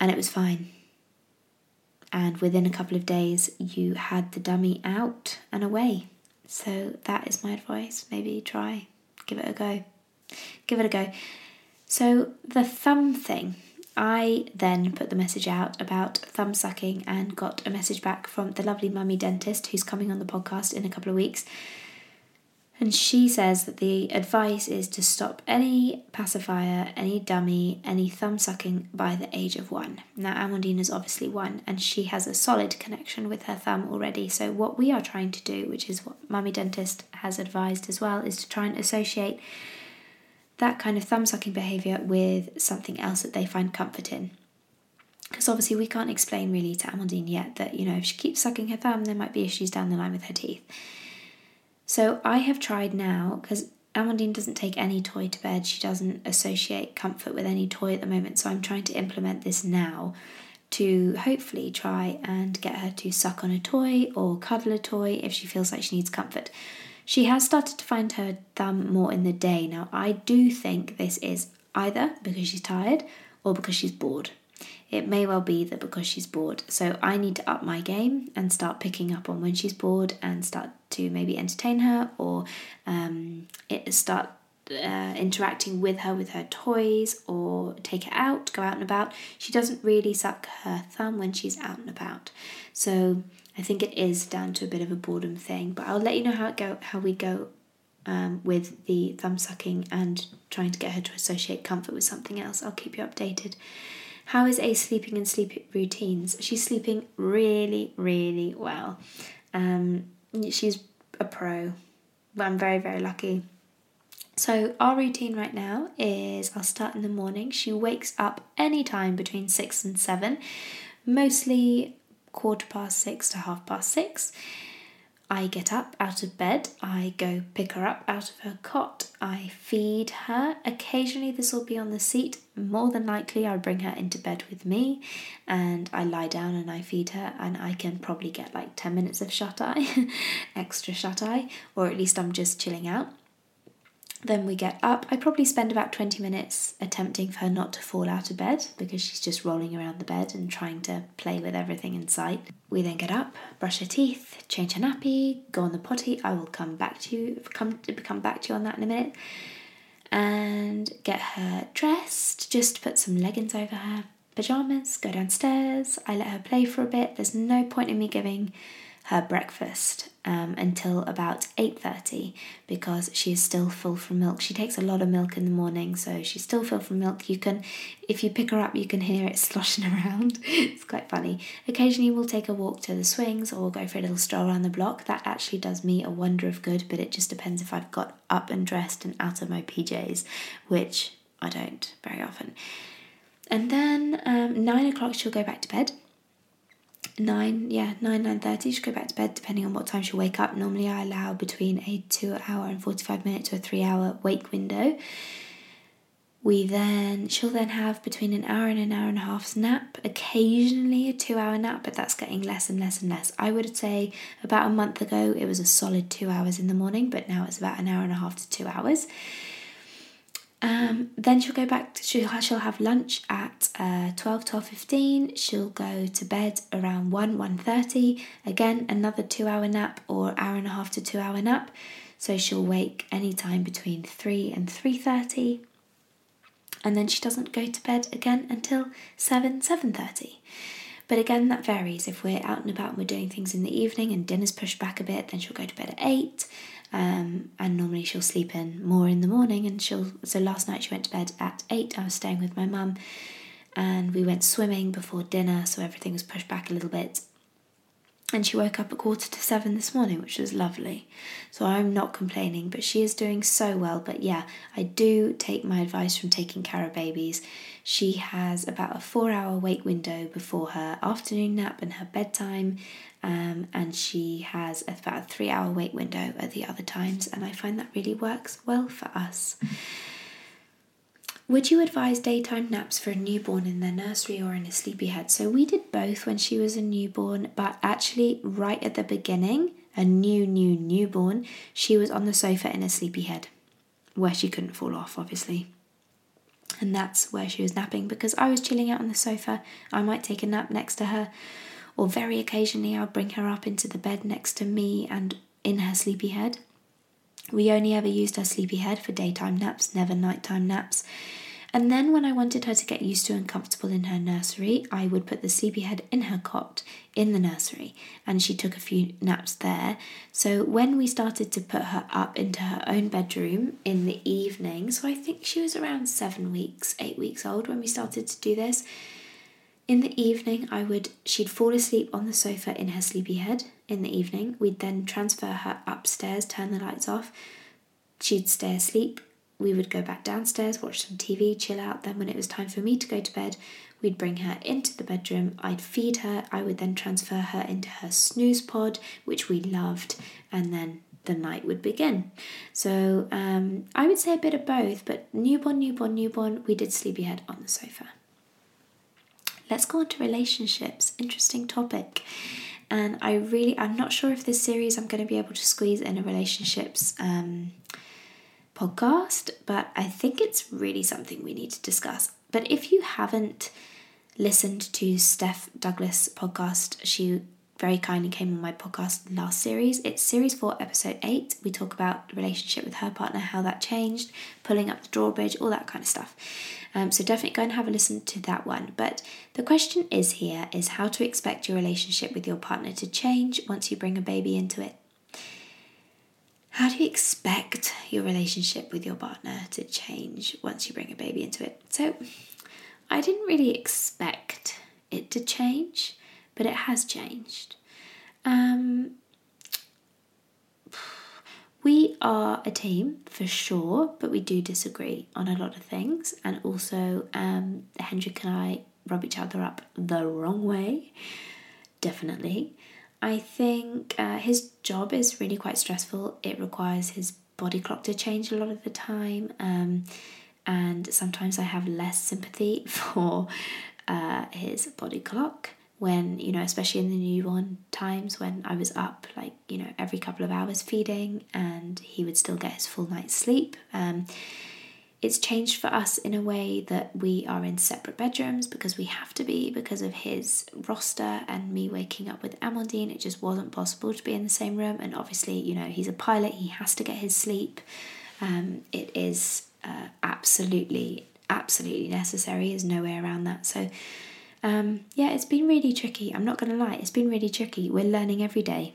and it was fine. And within a couple of days, you had the dummy out and away. So, that is my advice. Maybe try, give it a go. Give it a go. So, the thumb thing I then put the message out about thumb sucking and got a message back from the lovely mummy dentist who's coming on the podcast in a couple of weeks. And she says that the advice is to stop any pacifier, any dummy, any thumb sucking by the age of one. Now, Amandine is obviously one and she has a solid connection with her thumb already. So, what we are trying to do, which is what Mummy Dentist has advised as well, is to try and associate that kind of thumb sucking behaviour with something else that they find comfort in. Because obviously, we can't explain really to Amandine yet that, you know, if she keeps sucking her thumb, there might be issues down the line with her teeth. So I have tried now, because Amandine doesn't take any toy to bed, she doesn't associate comfort with any toy at the moment, so I'm trying to implement this now. to hopefully try and get her to suck on a toy or cuddle a toy if she feels like she needs comfort. She has started to find her thumb more in the day. Now, I do think this is either because she's tired or because she's bored. It may well be that because she's bored. So I need to up my game and start picking up on when she's bored and start to maybe entertain her or um, start uh, interacting with her with her toys or take her out, go out and about. She doesn't really suck her thumb when she's out and about. So I think it is down to a bit of a boredom thing, but I'll let you know how it go how we go um, with the thumb sucking and trying to get her to associate comfort with something else. I'll keep you updated. How is A sleeping and sleep routines? She's sleeping really, really well. Um, she's a pro. I'm very, very lucky. So, our routine right now is I'll start in the morning. She wakes up anytime between six and seven, mostly quarter past six to half past six. I get up out of bed, I go pick her up out of her cot, I feed her. Occasionally, this will be on the seat. More than likely, I bring her into bed with me and I lie down and I feed her, and I can probably get like 10 minutes of shut eye, *laughs* extra shut eye, or at least I'm just chilling out. Then we get up. I probably spend about 20 minutes attempting for her not to fall out of bed because she's just rolling around the bed and trying to play with everything in sight. We then get up, brush her teeth, change her nappy, go on the potty. I will come back to you come come back to you on that in a minute. And get her dressed, just put some leggings over her pajamas, go downstairs. I let her play for a bit. There's no point in me giving her breakfast um, until about 8.30 because she is still full from milk. She takes a lot of milk in the morning, so she's still full from milk. You can, if you pick her up, you can hear it *laughs* sloshing around. it's quite funny. Occasionally we'll take a walk to the swings or go for a little stroll around the block. That actually does me a wonder of good, but it just depends if I've got up and dressed and out of my PJs, which I don't very often. And then um, nine o'clock she'll go back to bed nine, yeah, nine, nine thirty. She'll go back to bed depending on what time she'll wake up. Normally, I allow between a two hour and forty five minute to a three hour wake window. We then she'll then have between an hour and an hour and a half's nap. Occasionally a two hour nap, but that's getting less and less and less. I would say about a month ago it was a solid two hours in the morning, but now it's about an hour and a half to two hours. Um, then she'll go back to, she'll, she'll have lunch at uh, 12, 12, 15. She'll go to bed around 1, 1.30. Again, another two hour nap or hour and a half to two hour nap. So she'll wake anytime between 3 and 3.30. And then she doesn't go to bed again until 7, 7.30. But again, that varies. If we're out and about and we're doing things in the evening and dinner's pushed back a bit, then she'll go to bed at 8. Um, and normally she'll sleep in more in the morning. And she'll so last night she went to bed at eight. I was staying with my mum, and we went swimming before dinner, so everything was pushed back a little bit. And she woke up at quarter to seven this morning, which was lovely. So I'm not complaining, but she is doing so well. But yeah, I do take my advice from Taking Cara Babies. She has about a four hour wake window before her afternoon nap and her bedtime, um, and she has about a three hour wait window at the other times, and I find that really works well for us. Would you advise daytime naps for a newborn in their nursery or in a sleepyhead? So we did both when she was a newborn, but actually, right at the beginning, a new, new newborn, she was on the sofa in a sleepyhead where she couldn't fall off, obviously. And that's where she was napping because I was chilling out on the sofa. I might take a nap next to her or very occasionally I'll bring her up into the bed next to me and in her sleepy head. We only ever used her sleepy head for daytime naps, never nighttime naps. And then, when I wanted her to get used to and comfortable in her nursery, I would put the sleepy head in her cot in the nursery, and she took a few naps there. So, when we started to put her up into her own bedroom in the evening, so I think she was around seven weeks, eight weeks old when we started to do this, in the evening, I would she'd fall asleep on the sofa in her sleepy head. In the evening, we'd then transfer her upstairs, turn the lights off. She'd stay asleep. We would go back downstairs, watch some TV, chill out. Then, when it was time for me to go to bed, we'd bring her into the bedroom. I'd feed her. I would then transfer her into her SnuzPod, which we loved, and then the night would begin. So um, I would say a bit of both, but newborn, newborn, newborn, we did sleepy head on the sofa. Let's go on to relationships. Interesting topic. And I really, I'm not sure if this series I'm going to be able to squeeze in a relationships um, podcast, but I think it's really something we need to discuss. But if you haven't listened to Steph Douglas' podcast, she very kindly came on my podcast last series. It's series four, episode eight. We talk about relationship with her partner, how that changed, pulling up the drawbridge, all that kind of stuff. Um, so definitely go and have a listen to that one. But the question is here is how to expect your relationship with your partner to change once you bring a baby into it. How do you expect your relationship with your partner to change once you bring a baby into it? So, I didn't really expect it to change, but it has changed. Um, we are a team for sure, but we do disagree on a lot of things, and also um, Hendrik and I rub each other up the wrong way, definitely. I think uh, his job is really quite stressful. It requires his body clock to change a lot of the time, um, and sometimes I have less sympathy *laughs* for uh, his body clock when you know especially in the newborn times when i was up like you know every couple of hours feeding and he would still get his full night's sleep um, it's changed for us in a way that we are in separate bedrooms because we have to be because of his roster and me waking up with Amandine. It just wasn't possible to be in the same room. And obviously, you know, he's a pilot, he has to get his sleep. Um, it is uh, absolutely, absolutely necessary. There's no way around that. So, um, yeah, it's been really tricky. I'm not going to lie, it's been really tricky. We're learning every day.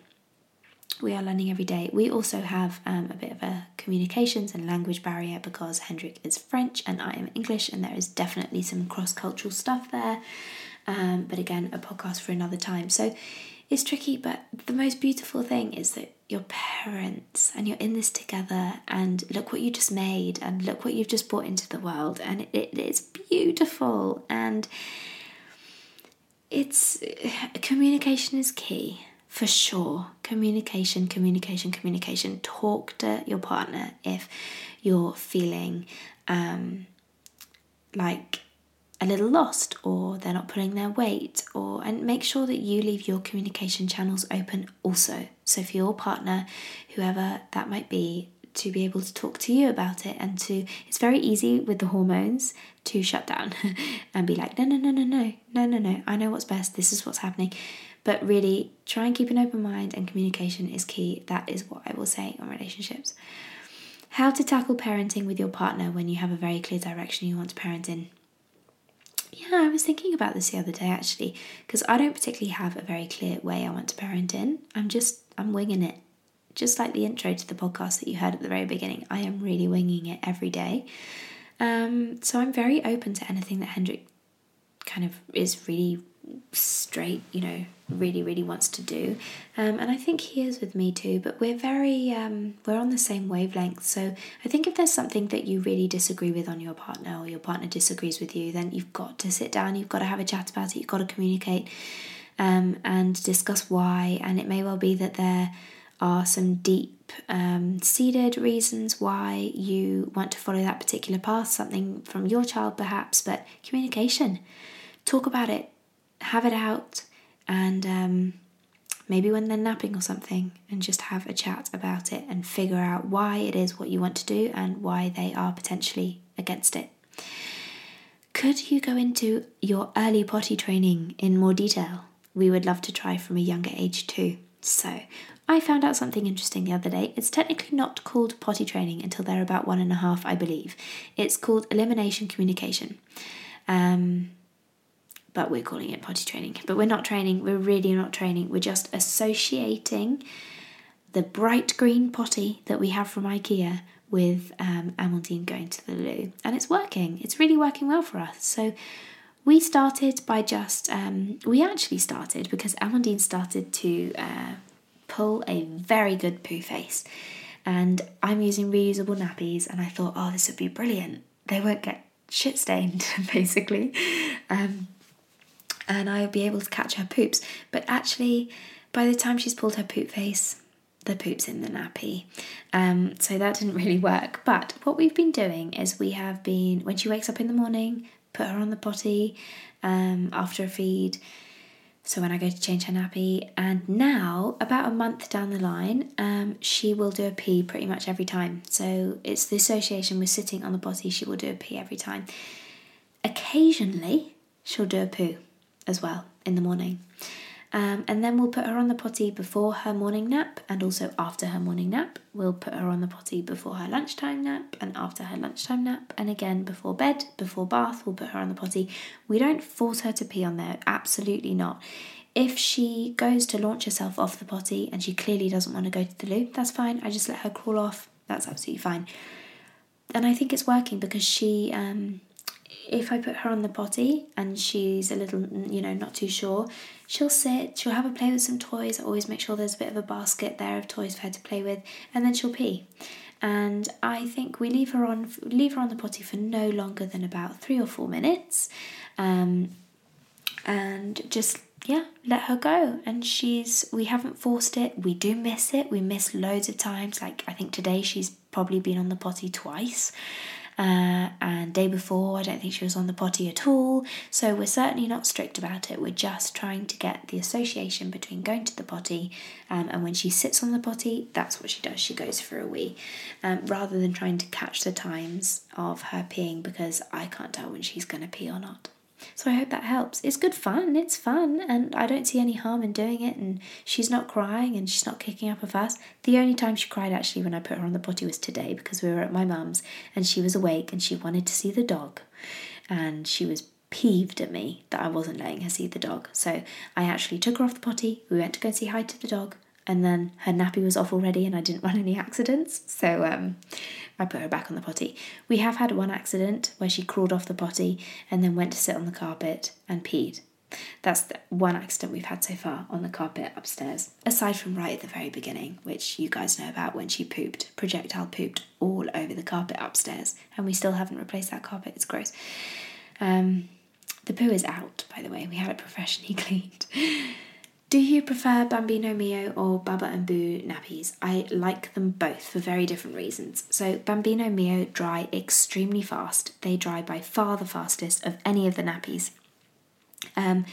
We are learning every day. We also have um, a bit of a communications and language barrier because Hendrik is French and I am English, and there is definitely some cross cultural stuff there. Um, but again, a podcast for another time. So it's tricky, but the most beautiful thing is that your parents and you're in this together, and look what you just made, and look what you've just brought into the world, and it, it, it's beautiful. And it's communication is key for sure. Communication, communication, communication. Talk to your partner if you're feeling um, like a little lost or they're not pulling their weight or and make sure that you leave your communication channels open also so for your partner whoever that might be to be able to talk to you about it and to it's very easy with the hormones to shut down *laughs* and be like no no no no no no no no I know what's best this is what's happening. But really try and keep an open mind and communication is key. That is what I will say on relationships. How to tackle parenting with your partner when you have a very clear direction you want to parent in. Yeah, I was thinking about this the other day actually, because I don't particularly have a very clear way I want to parent in. I'm just, I'm winging it just like the intro to the podcast that you heard at the very beginning, I am really winging it every day. Um, so I'm very open to anything that Hendrik kind of is really straight, you know, really, really wants to do. Um, and I think he is with me too, but we're very, um, we're on the same wavelength. So I think if there's something that you really disagree with on your partner or your partner disagrees with you, then you've got to sit down, you've got to have a chat about it, you've got to communicate um, and discuss why. And it may well be that they're are some deep um, seated reasons why you want to follow that particular path, something from your child perhaps, but communication. Talk about it, have it out, and um, maybe when they're napping or something, and just have a chat about it and figure out why it is what you want to do and why they are potentially against it. Could you go into your early potty training in more detail? We would love to try from a younger age too. So, I found out something interesting the other day. It's technically not called potty training until they're about one and a half, I believe. It's called elimination communication. Um, but we're calling it potty training. But we're not training, we're really not training. We're just associating the bright green potty that we have from IKEA with um, Amandine going to the loo. And it's working, it's really working well for us. So we started by just, um, we actually started because Amandine started to. Uh, pull a very good poo face. And I'm using reusable nappies, and I thought, oh, this would be brilliant. They won't get shit stained, *laughs* basically. Um, and I'll be able to catch her poops. But actually, by the time she's pulled her poop face, the poop's in the nappy. Um, so that didn't really work. But what we've been doing is we have been, when she wakes up in the morning, put her on the potty um, after a feed. So when I go to change her nappy, and now about a month down the line, um, she will do a pee pretty much every time. So it's the association with sitting on the potty. She will do a pee every time. Occasionally, she'll do a poo as well in the morning. Um, and then we'll put her on the potty before her morning nap and also after her morning nap. We'll put her on the potty before her lunchtime nap and after her lunchtime nap. And again, before bed, before bath, we'll put her on the potty. We don't force her to pee on there, absolutely not. If she goes to launch herself off the potty and she clearly doesn't want to go to the loo, that's fine. I just let her crawl off. That's absolutely fine. And I think it's working because she um, if I put her on the potty and she's a little, you know, not too sure, she'll sit, she'll have a play with some toys. I always make sure there's a bit of a basket there of toys for her to play with, and then she'll pee. And I think we leave her on leave her on the potty for no longer than about three or four minutes, um, and just yeah, let her go. And she's we haven't forced it. We do miss it. We miss loads of times. Like I think today she's probably been on the potty twice. Uh, day before, I don't think she was on the potty at all. So we're certainly not strict about it. We're just trying to get the association between going to the potty um, and when she sits on the potty, that's what she does. She goes for a wee, um, rather than trying to catch the times of her peeing because I can't tell when she's going to pee or not. So I hope that helps. It's good fun, it's fun, and I don't see any harm in doing it. And she's not crying and she's not kicking up a fuss. The only time she cried actually when I put her on the potty was today because we were at my mum's and she was awake and she wanted to see the dog. And she was peeved at me that I wasn't letting her see the dog. So I actually took her off the potty. We went to go see hi to the dog and then her nappy was off already and I didn't want any accidents. So um, I put her back on the potty. We have had one accident where she crawled off the potty and then went to sit on the carpet and peed. That's the one accident we've had so far on the carpet upstairs, aside from right at the very beginning, which you guys know about when she pooped, projectile pooped all over the carpet upstairs, and we still haven't replaced that carpet. It's gross. Um, the poo is out, by the way. We have it professionally *laughs* cleaned. Do you prefer Bambino Mio or Baba and Boo nappies? I like them both for very different reasons. So, Bambino Mio dry extremely fast. They dry by far the fastest of any of the nappies. Um,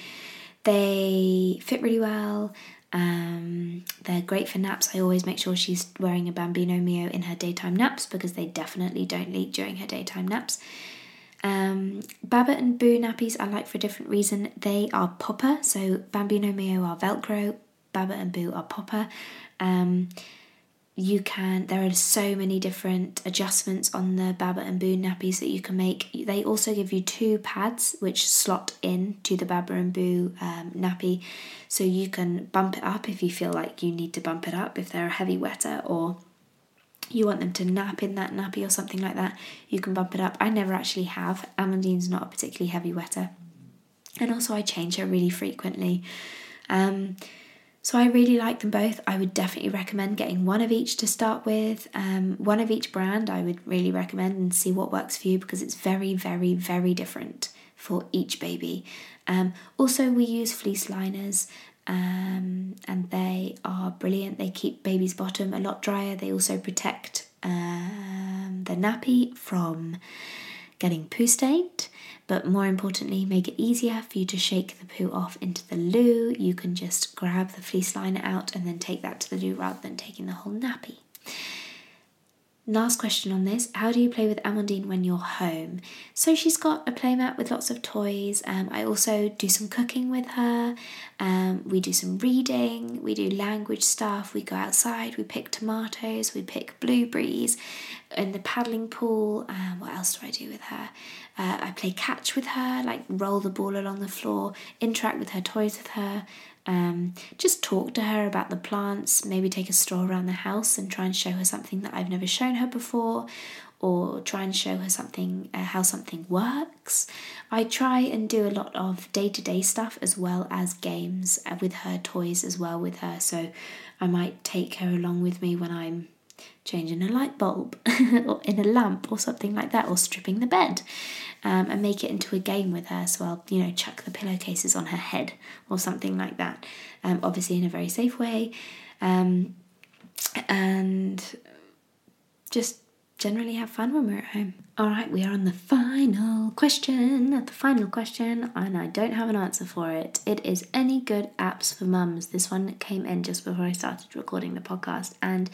they fit really well. Um, they're great for naps. I always make sure she's wearing a Bambino Mio in her daytime naps because they definitely don't leak during her daytime naps. Um, Baba and Boo nappies I like for a different reason. They are popper, so Bambino Mio are Velcro, Baba and Boo are popper. Um, you can there are so many different adjustments on the Baba and Boo nappies that you can make. They also give you two pads which slot in to the Baba and Boo um, nappy, so you can bump it up if you feel like you need to bump it up if they're a heavy wetter or you want them to nap in that nappy or something like that, you can bump it up. I never actually have. Amandine's not a particularly heavy wetter. And also, I change her really frequently. Um, so I really like them both. I would definitely recommend getting one of each to start with. Um, one of each brand I would really recommend and see what works for you because it's very, very, very different for each baby. Um, also, we use fleece liners um, and they are brilliant. They keep baby's bottom a lot drier. They also protect um, the nappy from getting poo stained, but more importantly, make it easier for you to shake the poo off into the loo. You can just grab the fleece liner out and then take that to the loo rather than taking the whole nappy. Last question on this How do you play with Amandine when you're home? So she's got a playmat with lots of toys. Um, I also do some cooking with her. Um, we do some reading. We do language stuff. We go outside. We pick tomatoes. We pick blueberries in the paddling pool. Um, what else do I do with her? Uh, I play catch with her, like roll the ball along the floor, interact with her toys with her. Um, just talk to her about the plants, maybe take a stroll around the house and try and show her something that I've never shown her before, or try and show her something, uh, how something works. I try and do a lot of day to day stuff as well as games uh, with her, toys as well with her. So I might take her along with me when I'm changing a light bulb *laughs* or in a lamp or something like that, or stripping the bed, um, and make it into a game with her. So I'll, you know, chuck the pillowcases on her head or something like that, um, obviously in a very safe way, um, and just generally have fun when we're at home. All right, we are on the final question. The final question, and I don't have an answer for it. It is any good apps for mums. This one came in just before I started recording the podcast, and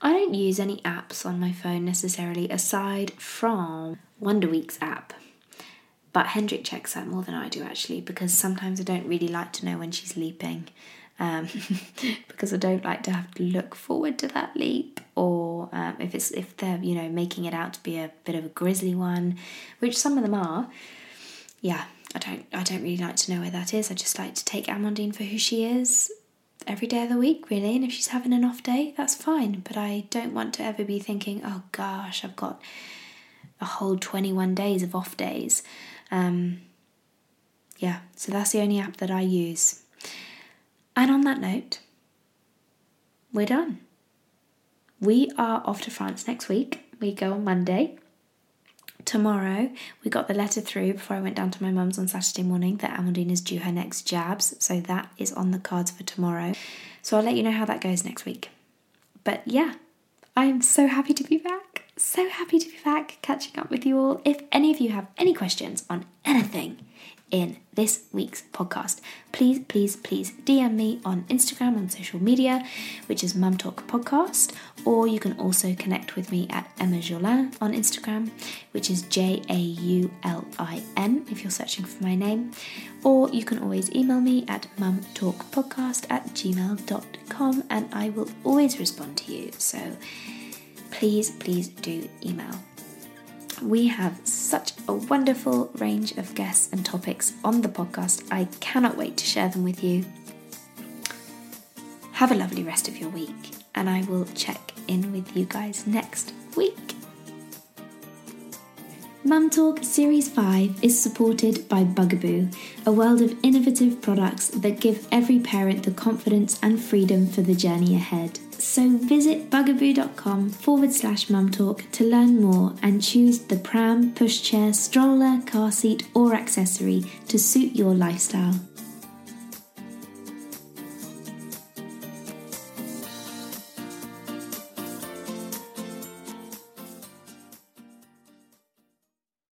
I don't use any apps on my phone necessarily aside from Wonder Weeks app. But Hendrik checks that more than I do actually because sometimes I don't really like to know when she's leaping um, *laughs* because I don't like to have to look forward to that leap, or um, if it's if they're you know making it out to be a bit of a grisly one, which some of them are. Yeah, I don't I don't really like to know where that is. I just like to take Amandine for who she is every day of the week, really. And if she's having an off day, that's fine. But I don't want to ever be thinking, oh gosh, I've got a whole 21 days of off days. Um, yeah, so that's the only app that I use. And on that note, we're done. We are off to France next week. We go on Monday. Tomorrow, we got the letter through before I went down to my mum's on Saturday morning that Amandine is due her next jabs. So that is on the cards for tomorrow. So I'll let you know how that goes next week. But yeah, I'm so happy to be back. So happy to be back catching up with you all. If any of you have any questions on anything, in this week's podcast. Please, please, please DM me on Instagram on social media, which is Mum Talk Podcast, or you can also connect with me at Emma Jaulin on Instagram, which is J A U L I N if you're searching for my name, or you can always email me at mumtalkpodcast at gmail.com and I will always respond to you. So please, please do email. We have such a wonderful range of guests and topics on the podcast. I cannot wait to share them with you. Have a lovely rest of your week, and I will check in with you guys next week. Mum Talk Series 5 is supported by Bugaboo, a world of innovative products that give every parent the confidence and freedom for the journey ahead. So visit bugaboo.com forward slash mum talk to learn more and choose the pram, pushchair, stroller, car seat, or accessory to suit your lifestyle.